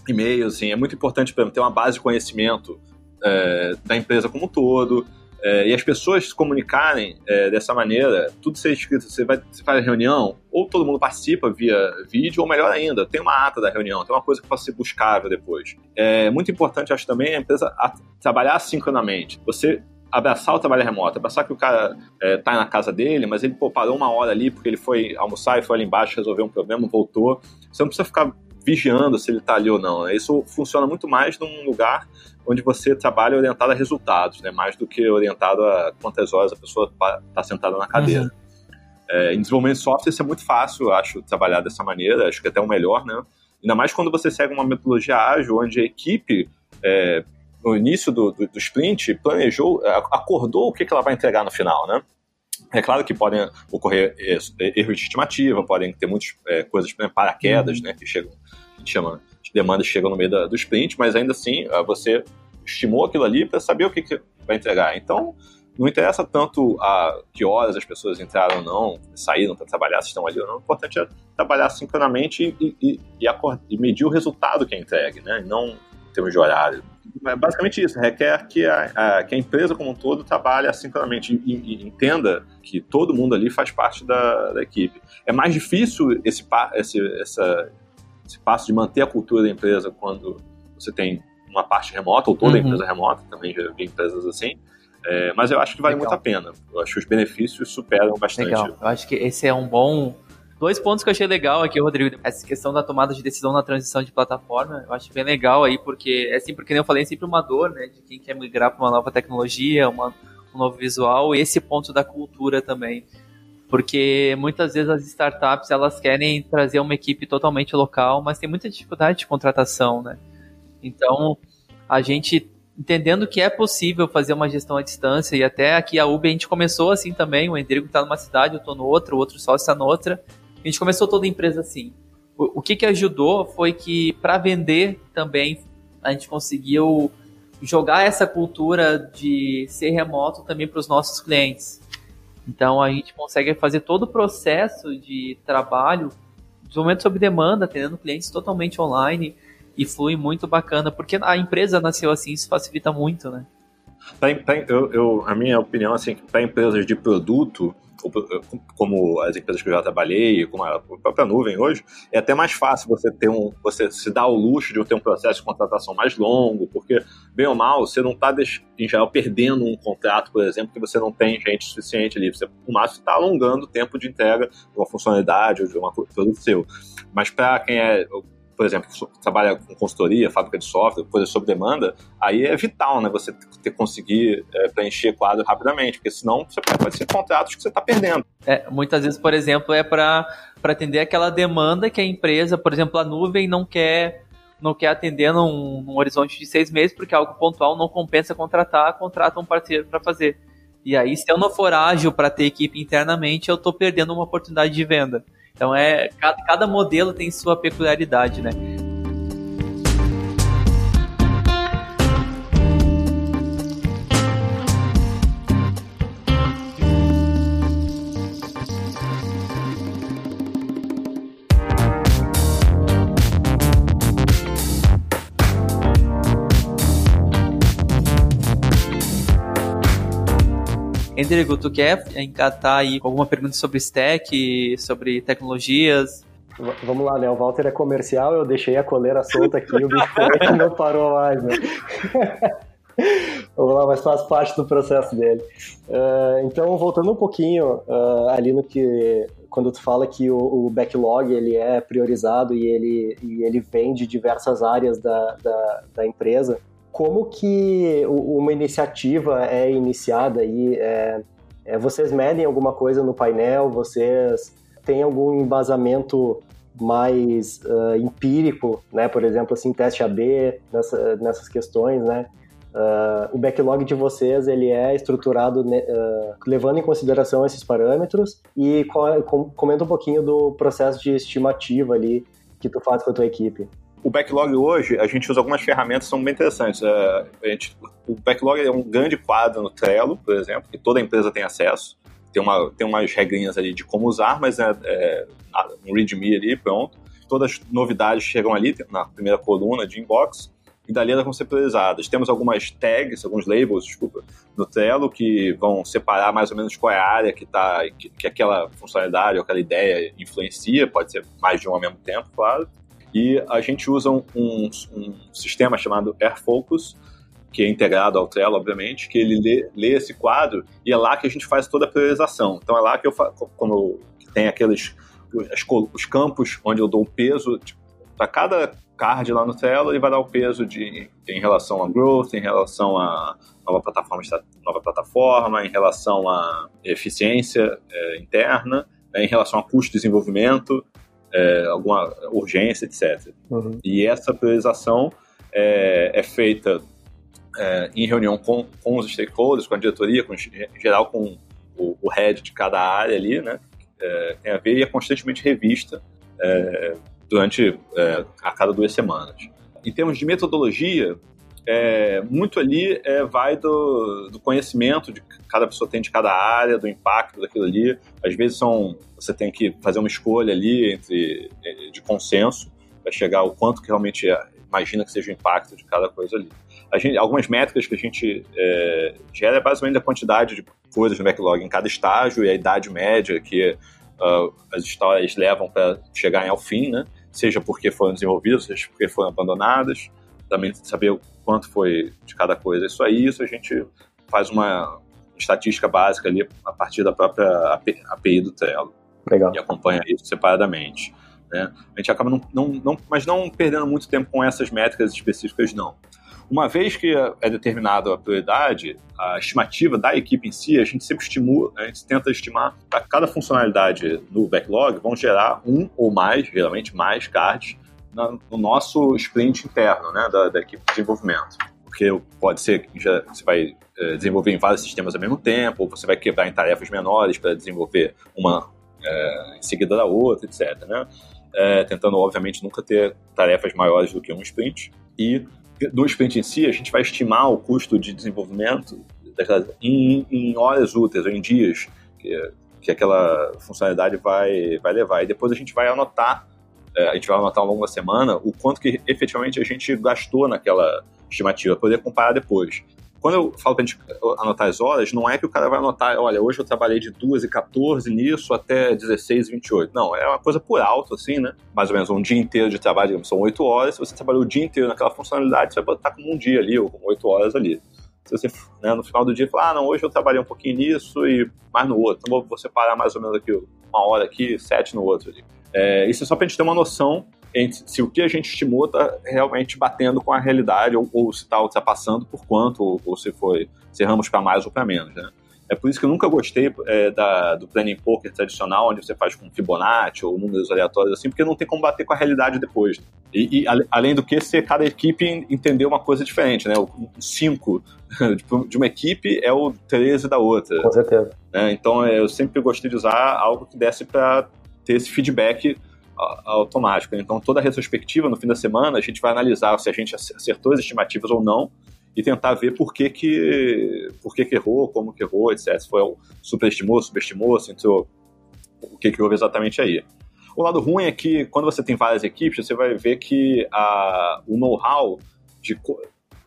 Speaker 4: E-mail, assim, é muito importante para ter uma base de conhecimento é, da empresa como um todo, é, e as pessoas se comunicarem é, dessa maneira, tudo ser escrito, você vai você faz a reunião, ou todo mundo participa via vídeo, ou melhor ainda, tem uma ata da reunião, tem uma coisa que pode ser buscável depois. É muito importante, acho também, a empresa a, trabalhar sincronamente. Você abraçar o trabalho remoto, abraçar que o cara é, tá na casa dele, mas ele pô, parou uma hora ali porque ele foi almoçar e foi ali embaixo resolver um problema, voltou. Você não precisa ficar vigiando se ele está ali ou não. Né? Isso funciona muito mais num lugar onde você trabalha orientado a resultados, né? mais do que orientado a quantas horas a pessoa está sentada na cadeira. Uhum. É, em desenvolvimento de software isso é muito fácil, acho, trabalhar dessa maneira, acho que até o melhor, né? Ainda mais quando você segue uma metodologia ágil, onde a equipe é, no início do, do, do sprint, planejou, acordou o que, que ela vai entregar no final, né? É claro que podem ocorrer erros de estimativa, podem ter muitas é, coisas, por exemplo, paraquedas, uhum. né, que chegam, a gente chama de demandas chegam no meio da, do sprint, mas ainda assim é, você estimou aquilo ali para saber o que, que vai entregar. Então, não interessa tanto a que horas as pessoas entraram ou não, saíram para trabalhar, se estão ali ou não. O importante é trabalhar sincronamente e, e, e, e medir o resultado que é entregue, né? não em termos de horário. É basicamente isso, requer que a, a, que a empresa como um todo trabalhe assincronamente e, e, entenda que todo mundo ali faz parte da, da equipe. É mais difícil esse, esse, essa, esse passo de manter a cultura da empresa quando você tem uma parte remota, ou toda uhum. a empresa remota, também já vi empresas assim, é, mas eu acho que vale Legal. muito a pena. Eu acho que os benefícios superam bastante.
Speaker 3: Legal. Eu acho que esse é um bom Dois pontos que eu achei legal aqui, Rodrigo. Essa questão da tomada de decisão na transição de plataforma, eu acho bem legal aí, porque é sempre, porque eu falei, é sempre uma dor, né? De quem quer migrar para uma nova tecnologia, uma, um novo visual, e esse ponto da cultura também. Porque muitas vezes as startups, elas querem trazer uma equipe totalmente local, mas tem muita dificuldade de contratação, né? Então, a gente entendendo que é possível fazer uma gestão à distância, e até aqui a Uber a gente começou assim também, o Endrigo está numa cidade, eu estou no outro, o outro sócio está noutra, a gente começou toda a empresa assim. O, o que, que ajudou foi que para vender também a gente conseguiu jogar essa cultura de ser remoto também para os nossos clientes. Então a gente consegue fazer todo o processo de trabalho, desenvolvimento sob demanda, atendendo clientes totalmente online e flui muito bacana, porque a empresa nasceu assim, isso facilita muito, né?
Speaker 4: Pra, pra, eu, eu, a minha opinião assim, para empresas de produto, como as empresas que eu já trabalhei, como a própria nuvem hoje, é até mais fácil você ter um, você se dar o luxo de ter um processo de contratação mais longo, porque bem ou mal você não está em geral perdendo um contrato, por exemplo, que você não tem gente suficiente ali. Você, o máximo está alongando o tempo de entrega de uma funcionalidade ou de um produto seu. Mas para quem é por exemplo, trabalha com consultoria, fábrica de software, coisa sob demanda, aí é vital, né? Você ter, conseguir é, preencher quadro rapidamente, porque senão você pode ser contratos que você está perdendo.
Speaker 3: É, muitas vezes, por exemplo, é para atender aquela demanda que a empresa, por exemplo, a nuvem não quer não quer atender num, num horizonte de seis meses, porque algo pontual não compensa contratar, contrata um parceiro para fazer. E aí, se eu não for ágil para ter equipe internamente, eu estou perdendo uma oportunidade de venda. Então é cada, cada modelo tem sua peculiaridade, né? Rodrigo, tu quer encatar aí alguma pergunta sobre stack, sobre tecnologias?
Speaker 5: Vamos lá, né? O Walter é comercial, eu deixei a coleira solta aqui, o bicho não parou mais, né? Vamos lá, mas faz parte do processo dele. Uh, então, voltando um pouquinho uh, ali no que quando tu fala que o, o, backlog ele é priorizado e ele, e ele vem de diversas áreas da, da, da empresa, como que uma iniciativa é iniciada aí? É, é, vocês medem alguma coisa no painel? Vocês têm algum embasamento mais uh, empírico, né? Por exemplo, assim, teste AB nessa, nessas questões, né? Uh, o backlog de vocês ele é estruturado uh, levando em consideração esses parâmetros e com, comenta um pouquinho do processo de estimativa ali que tu faz com a tua equipe.
Speaker 4: O backlog hoje, a gente usa algumas ferramentas que são bem interessantes. É, gente, o backlog é um grande quadro no Trello, por exemplo, que toda empresa tem acesso. Tem, uma, tem umas regrinhas ali de como usar, mas é, é um README ali, pronto. Todas as novidades chegam ali na primeira coluna de inbox e dali elas vão ser priorizadas. Temos algumas tags, alguns labels, desculpa, no Trello que vão separar mais ou menos qual é a área que, tá, que, que aquela funcionalidade ou aquela ideia influencia, pode ser mais de um ao mesmo tempo, claro. E a gente usa um, um, sistema chamado AirFocus, que é integrado ao Trello, obviamente, que ele lê, lê, esse quadro e é lá que a gente faz toda a priorização. Então é lá que eu como tem aqueles os, os campos onde eu dou o peso tipo, para cada card lá no Trello, ele vai dar o peso de em relação a growth, em relação a nova plataforma, nova plataforma, em relação a eficiência é, interna, né, em relação a custo de desenvolvimento, é, alguma urgência, etc. Uhum. E essa priorização é, é feita é, em reunião com, com os stakeholders, com a diretoria, com, em geral com o, o head de cada área ali, né? É, tem a ver e é constantemente revista é, durante é, a cada duas semanas. Em termos de metodologia, é, muito ali é, vai do, do, conhecimento de cada pessoa tem de cada área, do impacto daquilo ali. Às vezes são, você tem que fazer uma escolha ali entre, de consenso para chegar ao quanto que realmente é, imagina que seja o impacto de cada coisa ali. Gente, algumas métricas que a gente é, gera é basicamente a quantidade de coisas no backlog em cada estágio e a idade média que uh, as histórias levam para chegarem ao fim, né? seja porque foram desenvolvidas, seja porque foram abandonadas também saber quanto foi de cada coisa. Isso aí, isso a gente faz uma estatística básica ali a partir da própria API do Trello.
Speaker 5: Legal.
Speaker 4: e acompanha isso separadamente. Né? A gente acaba não, não, não, mas não perdendo muito tempo com essas métricas específicas, não. Uma vez que é determinada a prioridade, a estimativa da equipe em si, a gente sempre estimula, a gente tenta estimar para cada funcionalidade no backlog, vão gerar um ou mais, geralmente mais cards, no nosso sprint interno, né, da, da equipe de desenvolvimento. Porque pode ser que já, você vai é, desenvolver em vários sistemas ao mesmo tempo, ou você vai quebrar em tarefas menores para desenvolver uma é, em seguida da outra, etc. Né? É, tentando, obviamente, nunca ter tarefas maiores do que um sprint. E do sprint em si, a gente vai estimar o custo de desenvolvimento em, em horas úteis, ou em dias que, que aquela funcionalidade vai, vai levar. E depois a gente vai anotar, é, a gente vai anotar ao longo da semana, o quanto que efetivamente a gente gastou naquela estimativa, para poder comparar depois quando eu falo pra gente anotar as horas, não é que o cara vai anotar, olha, hoje eu trabalhei de 2 e 14 nisso até 16 e 28. Não, é uma coisa por alto, assim, né? Mais ou menos um dia inteiro de trabalho, digamos, são 8 horas. Se você trabalhou o dia inteiro naquela funcionalidade, você vai botar como um dia ali, ou como 8 horas ali. Se você, né, no final do dia, falar, ah, não, hoje eu trabalhei um pouquinho nisso e mais no outro. Então vou separar mais ou menos aqui uma hora aqui, sete no outro ali. É, isso é só pra gente ter uma noção se o que a gente estimou está realmente batendo com a realidade, ou, ou se está ultrapassando por quanto, ou, ou se foi, se erramos para mais ou para menos, né? É por isso que eu nunca gostei é, da, do planning poker tradicional, onde você faz com Fibonacci ou números aleatórios assim, porque não tem como bater com a realidade depois. E, e além do que, se cada equipe entender uma coisa diferente, né? O 5 de uma equipe é o 13 da outra.
Speaker 5: Com certeza.
Speaker 4: Né? Então eu sempre gostei de usar algo que desse para ter esse feedback automático. Então, toda a retrospectiva, no fim da semana, a gente vai analisar se a gente acertou as estimativas ou não e tentar ver por que que, por que, que errou, como que errou, etc. Se foi superestimou, subestimou, se entrou, o que, que houve exatamente aí. O lado ruim é que, quando você tem várias equipes, você vai ver que a, o know-how de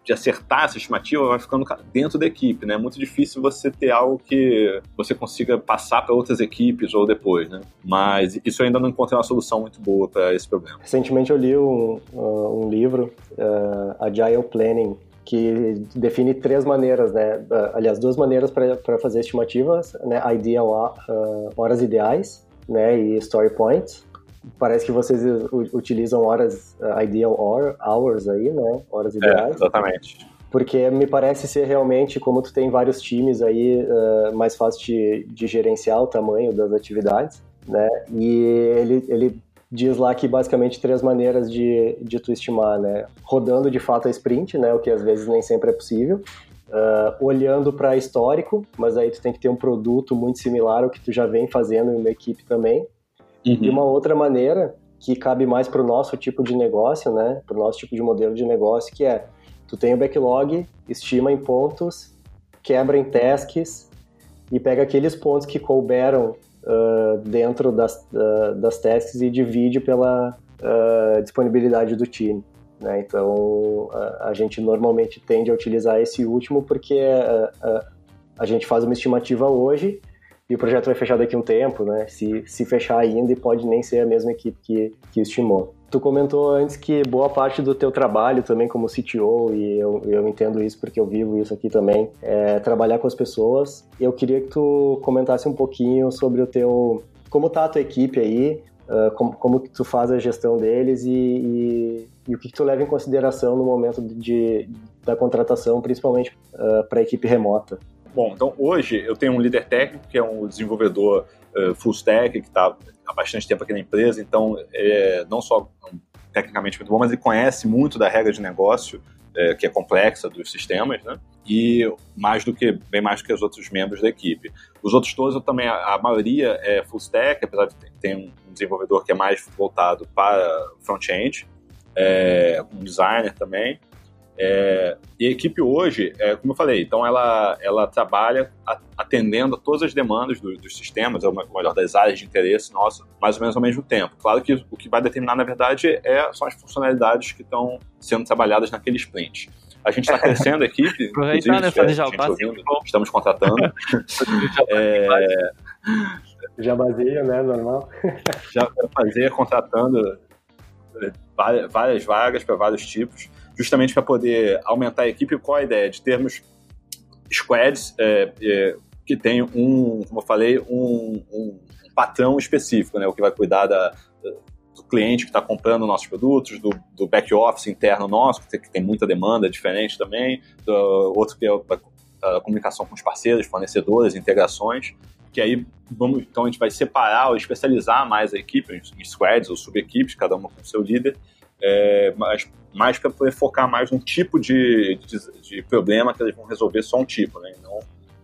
Speaker 4: de acertar essa estimativa vai ficando dentro da equipe, né? É muito difícil você ter algo que você consiga passar para outras equipes ou depois, né? Mas isso eu ainda não encontrei uma solução muito boa para esse problema.
Speaker 5: Recentemente eu li um, uh, um livro, uh, Agile Planning, que define três maneiras, né? Uh, aliás, duas maneiras para fazer estimativas, né? Ideal, uh, horas ideais, né? E story points parece que vocês utilizam horas uh, ideal hours aí, né? Horas é, ideais.
Speaker 4: É, exatamente.
Speaker 5: Porque me parece ser realmente, como tu tem vários times aí, uh, mais fácil de, de, gerenciar o tamanho das atividades, né? E ele, ele diz lá que basicamente três maneiras de, de tu estimar, né? Rodando de fato a sprint, né? O que às vezes nem sempre é possível. Uh, olhando para histórico, mas aí tu tem que ter um produto muito similar ao que tu já vem fazendo em uma equipe também. Uhum. E uma outra maneira que cabe mais para o nosso tipo de negócio, né? Para o nosso tipo de modelo de negócio, que é tu tem o backlog, estima em pontos, quebra em tasks e pega aqueles pontos que couberam uh, dentro das, uh, das tasks e divide pela uh, disponibilidade do time. Né? Então, a, a, gente normalmente tende a utilizar esse último porque a gente faz uma estimativa hoje e o projeto vai fechar daqui a um tempo, né? Se, se fechar ainda e pode nem ser a mesma equipe que, que estimou. Tu comentou antes que boa parte do teu trabalho também como CTO, e eu, eu entendo isso porque eu vivo isso aqui também, é trabalhar com as pessoas. Eu queria que tu comentasse um pouquinho sobre o teu... como tá a tua equipe aí, uh, como, como que tu faz a gestão deles e, e, e o que, que, tu leva em consideração no momento de, da contratação, principalmente uh, para a equipe remota.
Speaker 4: Bom, então hoje eu tenho um líder técnico, que é um desenvolvedor uh, full stack, que está há bastante tempo aqui na empresa, então é não só tecnicamente muito bom, mas ele conhece muito da regra de negócio, é, que é complexa dos sistemas, né? E mais do que, bem mais do que os outros membros da equipe. Os outros todos, eu também, a, a maioria é full stack, apesar de ter um desenvolvedor que é mais voltado para front-end, é, um designer também. É, e a equipe hoje, é, como eu falei, então ela, ela trabalha atendendo a todas as demandas do, dos sistemas, ou melhor, das áreas de interesse nossa, mais ou menos ao mesmo tempo. Claro que o que vai determinar, na verdade, é, são as funcionalidades que estão sendo trabalhadas naquele sprint. A gente está crescendo a equipe, inclusive, né, fazer já ouvindo, estamos contratando.
Speaker 5: é... Jabazinho, né? Normal.
Speaker 4: Já fazer contratando é, várias vagas para vários tipos justamente para poder aumentar a equipe. Qual a ideia? De termos squads é, é, que tem um, como eu falei, um, um patrão específico, né? O que vai cuidar da, do cliente que está comprando nossos produtos, do, do back-office interno nosso, que tem, muita demanda diferente também, do, outro que é a, a comunicação com os parceiros, fornecedores, integrações, que aí vamos, então a gente vai separar ou especializar mais a equipe em squads ou sub-equipes, cada uma com seu líder, é, mas mais para poder focar mais num tipo de, de, de, problema que eles vão resolver só um tipo, né? Não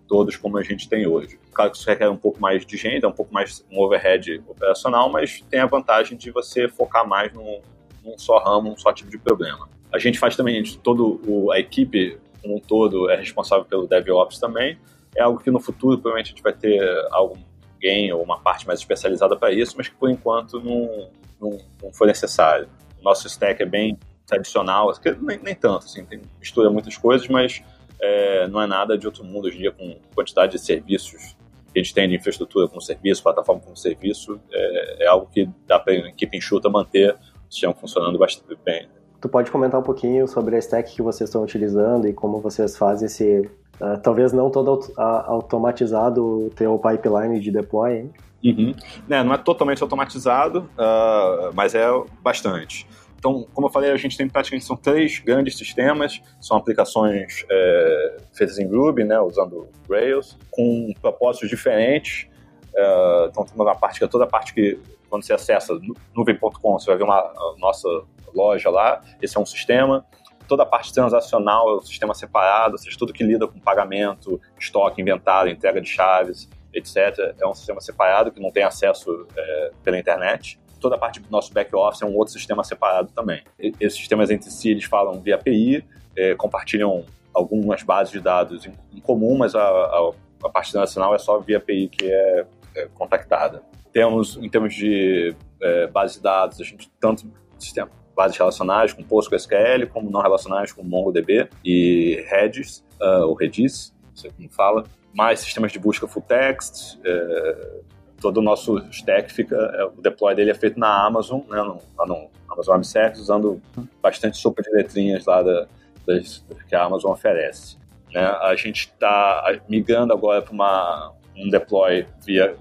Speaker 4: todos como a gente tem hoje. Claro que isso requer um pouco mais de gente, é um pouco mais um overhead operacional, mas tem a vantagem de você focar mais num, num só ramo, num só tipo de problema. A gente faz também, todo o, a equipe como um todo é responsável pelo DevOps também. É algo que no futuro provavelmente a gente vai ter alguém ou uma parte mais especializada para isso, mas que por enquanto não, não, não foi necessário. Nosso stack é bem tradicional, nem, nem tanto, assim, tem, mistura muitas coisas, mas é, não é nada de outro mundo hoje em dia com quantidade de serviços que a gente tem de infraestrutura como serviço, plataforma como serviço, é, é algo que dá para a equipe enxuta manter o sistema funcionando bastante bem.
Speaker 5: Tu pode comentar um pouquinho sobre a stack que vocês estão utilizando e como vocês fazem esse, uh, talvez não todo automatizado o teu pipeline de deploy, hein?
Speaker 4: Uhum. É, não é totalmente automatizado, uh, mas é bastante. Então, como eu falei, a gente tem praticamente são três grandes sistemas, são aplicações é, feitas em Ruby, né, usando Rails, com propósitos diferentes. É, então, tem uma parte que é toda a parte que, quando você acessa nuvem.com, você vai ver uma nossa loja lá, esse é um sistema. Toda a parte transacional é um sistema separado, ou seja, tudo que lida com pagamento, estoque, inventário, entrega de chaves, etc., é um sistema separado que não tem acesso é, pela internet toda a parte do nosso back-office é um outro sistema separado também. Esses sistemas entre si, eles falam via API, é, compartilham algumas bases de dados em, em comum, mas a, a, a, parte nacional é só via API que é, é contactada. Temos, em termos de é, base de dados, a gente tanto sistema, bases relacionais com PostgreSQL, como não relacionais com MongoDB e Redis, uh, ou Redis, não sei como fala, mais sistemas de busca full text, é, todo o nosso stack fica, é, o deploy dele é feito na Amazon, né, no, lá no Amazon Web Services, usando bastante sopa de letrinhas lá da, das, que a Amazon oferece. Né? A gente está migrando agora para um deploy via,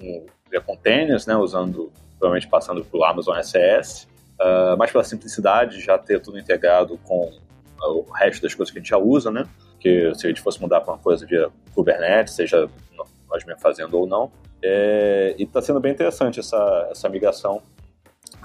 Speaker 4: um, via containers, né, usando, provavelmente passando pelo Amazon SS, uh, mas pela simplicidade já ter tudo integrado com o resto das coisas que a gente já usa, né? Que se a gente fosse mudar para uma coisa via Kubernetes, seja nós mesmo fazendo ou não, é, e está sendo bem interessante essa, essa migração.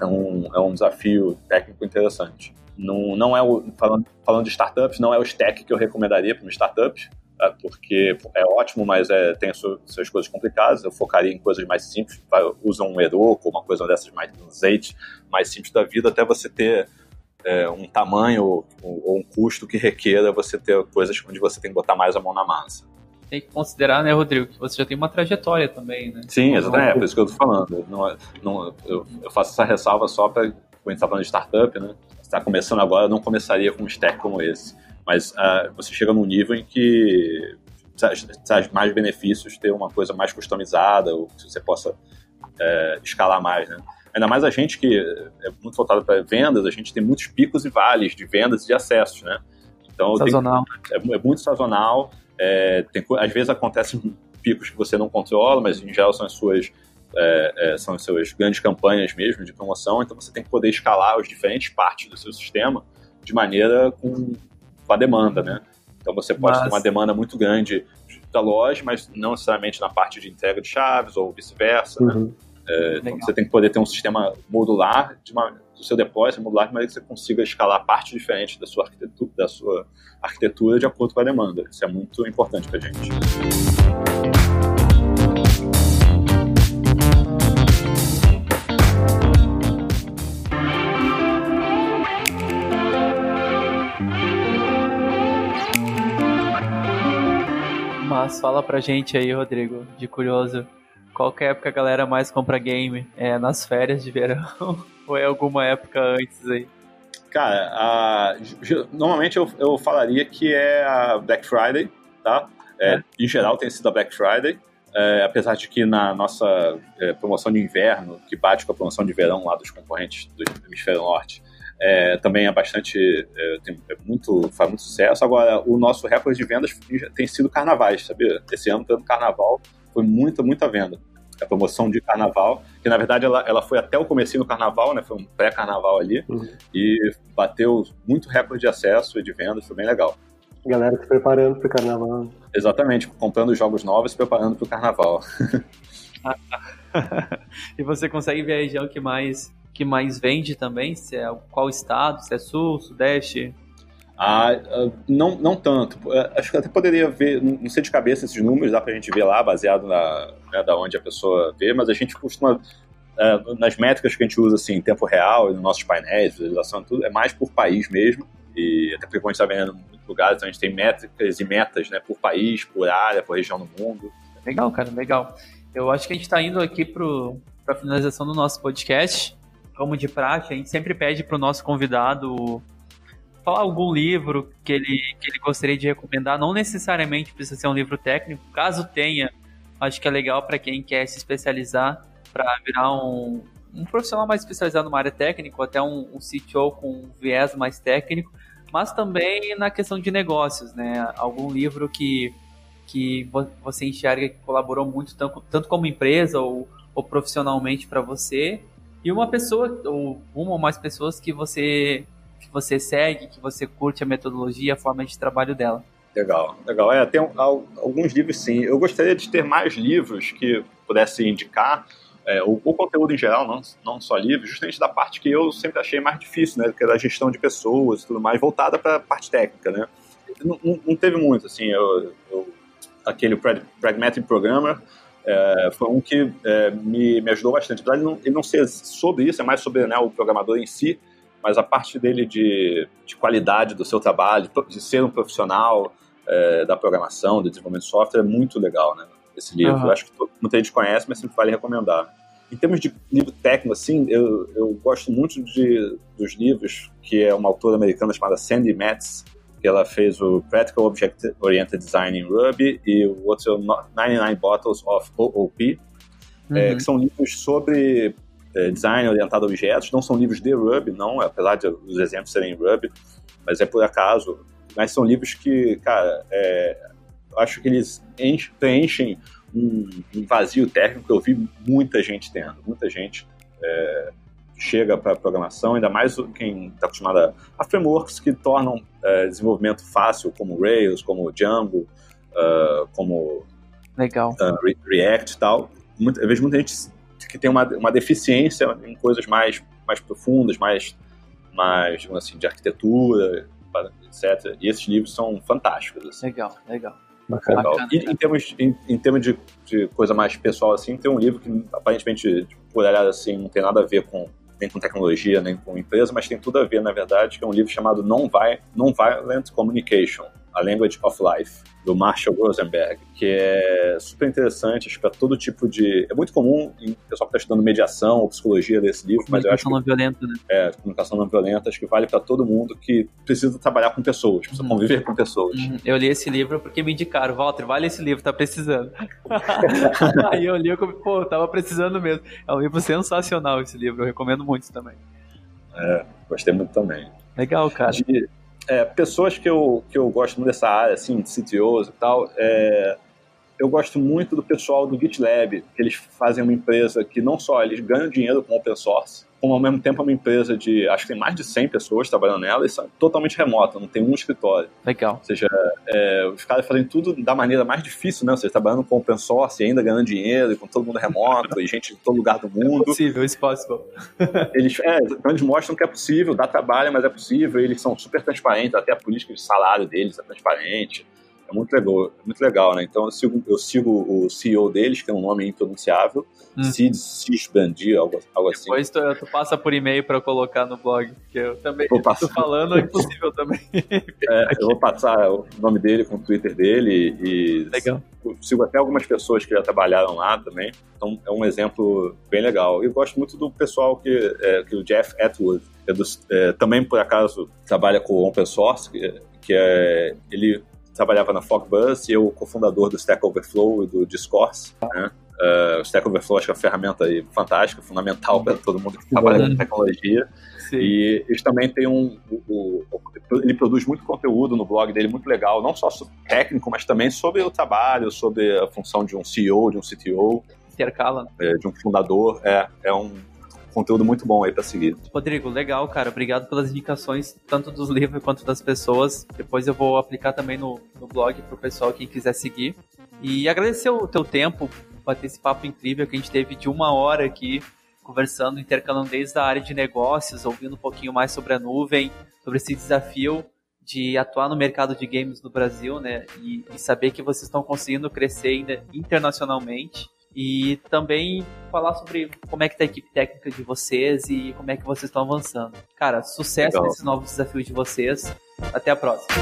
Speaker 4: É um, é um desafio técnico interessante. Não, não é o, falando, falando de startups, não é o stack que eu recomendaria para uma startup, tá? porque é ótimo, mas é, tem as suas coisas complicadas. Eu focaria em coisas mais simples, usa um Heroku, uma coisa dessas mais, um Zate, mais simples da vida, até você ter é, um tamanho ou, ou, um custo que requeira você ter coisas onde você tem que botar mais a mão na massa
Speaker 3: tem que considerar, né, Rodrigo, que você já tem uma trajetória também, né?
Speaker 4: Sim, exatamente, é por isso que eu tô falando. Não, é, não, eu, eu faço essa ressalva só para quando a gente tá falando de startup, né? Está começando agora, não começaria com um stack como esse. Mas uh, você chega num nível em que traz mais benefícios ter uma coisa mais customizada, ou que você possa é, escalar mais, né? Ainda mais a gente que é muito voltado para vendas, a gente tem muitos picos e vales de vendas e de acessos, né?
Speaker 3: Então, sazonal.
Speaker 4: É, é muito sazonal é, tem, às vezes acontecem picos que você não controla, mas em geral são as suas é, é, são as suas grandes campanhas mesmo de promoção, então você tem que poder escalar as diferentes partes do seu sistema de maneira com, com a demanda, né? Então você pode mas... ter uma demanda muito grande da loja, mas não necessariamente na parte de entrega de chaves ou vice-versa, né? uhum. né? É, então você tem que poder ter um sistema modular de uma, do seu depósito modular de maneira que você consiga escalar partes diferentes da sua arquitetura, da sua arquitetura de acordo com a demanda. Isso é muito importante para a gente.
Speaker 3: Mas fala pra gente aí, Rodrigo, de curioso, qual que é a época a galera mais compra game? É nas férias de verão ou é alguma época antes aí?
Speaker 4: Cara, a, normalmente eu, eu falaria que é a Black Friday, tá? É, é. Em geral tem sido a Black Friday, é, apesar de que na nossa é, promoção de inverno, que bate com a promoção de verão lá dos concorrentes do Hemisfério Norte, é, também é bastante, é, tem, muito, faz muito sucesso. Agora, o nosso recorde de vendas tem sido carnavais, sabia? Esse ano, tanto carnaval, foi muita, muita venda. A promoção de carnaval, que na verdade ela, ela foi até o começo do carnaval, né? Foi um pré-carnaval ali, uhum. e bateu muito recorde de acesso e de vendas, foi bem legal.
Speaker 5: Galera se preparando para o carnaval.
Speaker 4: Exatamente, comprando jogos novos e se preparando para o carnaval.
Speaker 3: e você consegue ver a região que mais que mais vende também? Se é qual estado? Se é sul, sudeste?
Speaker 4: Ah, ah não, não tanto. É, acho que até poderia ver, não sei de cabeça esses números, dá pra gente ver lá, baseado na né, da onde a pessoa vê, mas a gente costuma é, nas métricas que a gente usa assim, em tempo real, nos nossos painéis, visualização, tudo, é mais por país mesmo. E até porque a gente está vendendo em muitos lugares, então a gente tem métricas e metas né, por país, por área, por região do mundo.
Speaker 3: Legal, cara, legal. Eu acho que a gente está indo aqui para a finalização do nosso podcast como de praxe, a gente sempre pede para o nosso convidado falar algum livro que ele, que ele gostaria de recomendar. Não necessariamente precisa ser um livro técnico, caso tenha, acho que é legal para quem quer se especializar para virar um, um profissional mais especializado numa área técnica, ou até um, um CTO com um viés mais técnico, mas também na questão de negócios, né? Algum livro que, que você enxerga que colaborou muito, tanto, tanto como empresa ou, ou profissionalmente para você, e uma pessoa, ou uma ou mais pessoas que você, que você segue, que você curte a metodologia, a forma de trabalho dela.
Speaker 4: Legal, legal. É, tem alguns livros sim. Eu gostaria de ter mais livros que pudesse indicar é, o, conteúdo em geral, não, não só livros, justamente da parte que eu sempre achei mais difícil, né? Que era a gestão de pessoas e tudo mais, voltada para a parte técnica, né? Não, não, não, teve muito, assim, eu, eu aquele Pragmatic Programmer, é, foi um que é, me, me ajudou bastante. Apesar de não, ele não ser sobre isso, é mais sobre né, o programador em si, mas a parte dele de, de qualidade do seu trabalho, de ser um profissional é, da programação, do desenvolvimento de software, é muito legal, né? Esse livro. Uhum. Acho que todo, muita gente conhece, mas sempre vale recomendar. Em termos de livro técnico, assim, eu, eu gosto muito de, dos livros que é uma autora americana chamada Sandy Metz, que ela fez o Practical Object Oriented Design em Ruby e o outro 99 Bottles of OOP, é, uhum. é, que são livros sobre é, design orientado a objetos, não são livros de Ruby, não, apesar de os exemplos serem em Ruby, mas é por acaso, mas são livros que, cara, é, acho que eles preenchem um, um, vazio técnico que eu vi muita gente tendo, muita gente é, chega para programação, ainda mais quem está acostumado a, a, frameworks que tornam é, desenvolvimento fácil, como Rails, como Django, uh, como
Speaker 3: Legal.
Speaker 4: Uh, React e tal. Muito, eu vejo muita gente que tem uma, uma deficiência em coisas mais, mais profundas, mais, mais assim, de arquitetura, etc. E esses livros são fantásticos. Assim.
Speaker 3: Legal, legal.
Speaker 4: Bacana. E em termos, em, em termos de, de, coisa mais pessoal, assim, tem um livro que aparentemente, por olhar assim, não tem nada a ver com nem com tecnologia, nem com empresa, mas tem tudo a ver, na verdade, que é um livro chamado Non-Violent Communication, A Language of Life do Marshall Rosenberg, que é super interessante, acho que para todo tipo de... É muito comum em pessoal que está estudando mediação ou psicologia desse livro, mas eu acho.
Speaker 3: Comunicação não violenta, né?
Speaker 4: É, comunicação não violenta, acho que vale para todo mundo que precisa trabalhar com pessoas, precisa uhum. conviver com pessoas. Uhum.
Speaker 3: Eu li esse livro porque me indicaram, Walter, vale esse livro, tá precisando. Aí eu li, eu, pô, tava precisando mesmo. É um livro sensacional esse livro, eu recomendo muito também.
Speaker 4: É, gostei muito também.
Speaker 3: Legal, cara.
Speaker 4: De, é, pessoas que eu, que eu gosto dessa área, assim, de CTOs e tal, é, eu gosto muito do pessoal do GitLab, que eles fazem uma empresa que não só eles ganham dinheiro com open source, como ao mesmo tempo é uma empresa de, acho que tem mais de 100 pessoas trabalhando nela e são totalmente remota, não tem um escritório.
Speaker 3: Legal.
Speaker 4: Ou seja, é, os caras fazem tudo da maneira mais difícil, né? Ou seja, trabalhando com open source e ainda ganhando dinheiro, com todo mundo remoto, e gente de todo lugar do mundo. É
Speaker 3: possível, it's possible.
Speaker 4: eles, é, então eles mostram que é possível, dá trabalho, mas é possível, eles são super transparentes, até a política de salário deles é transparente. É muito legal, é muito legal, né? Então eu sigo, eu sigo o CEO deles, que é um nome impronunciável, hum. Sid Sisbandi, algo, algo assim.
Speaker 3: Depois tu, tu passa por e-mail para colocar no blog, que eu também vou passar. tô falando, é impossível também.
Speaker 4: É, eu vou passar o nome dele com o Twitter dele e
Speaker 3: legal.
Speaker 4: sigo até algumas pessoas que já trabalharam lá também. Então é um exemplo bem legal. Eu gosto muito do pessoal que, é, que o Jeff Atwood, é do, é, também por acaso trabalha com open source, que, que é ele trabalhava na Fogbuzz e eu cofundador do Stack Overflow e do Discourse, né? Uh, o Stack Overflow acho que é uma ferramenta aí fantástica, fundamental para todo mundo que trabalha com tecnologia. Sim. E eles também têm um. O, o, ele produz muito conteúdo no blog dele, muito legal, não só técnico, mas também sobre o trabalho, sobre a função de um CEO, de um CTO.
Speaker 3: Intercala.
Speaker 4: É, de um fundador. É, é um conteúdo muito bom aí para seguir.
Speaker 3: Rodrigo, legal, cara. Obrigado pelas indicações, tanto dos livros quanto das pessoas. Depois eu vou aplicar também no, no blog pro pessoal que quiser seguir. E agradecer o teu tempo, bater esse papo incrível que a gente teve de uma hora aqui conversando, intercalando desde a área de negócios, ouvindo um pouquinho mais sobre a nuvem, sobre esse desafio de atuar no mercado de games no Brasil, né? E, e saber que vocês estão conseguindo crescer ainda internacionalmente. E também falar sobre como é que tá a equipe técnica de vocês e como é que vocês estão avançando. Cara, sucesso Legal. nesses novos desafios de vocês. Até a próxima.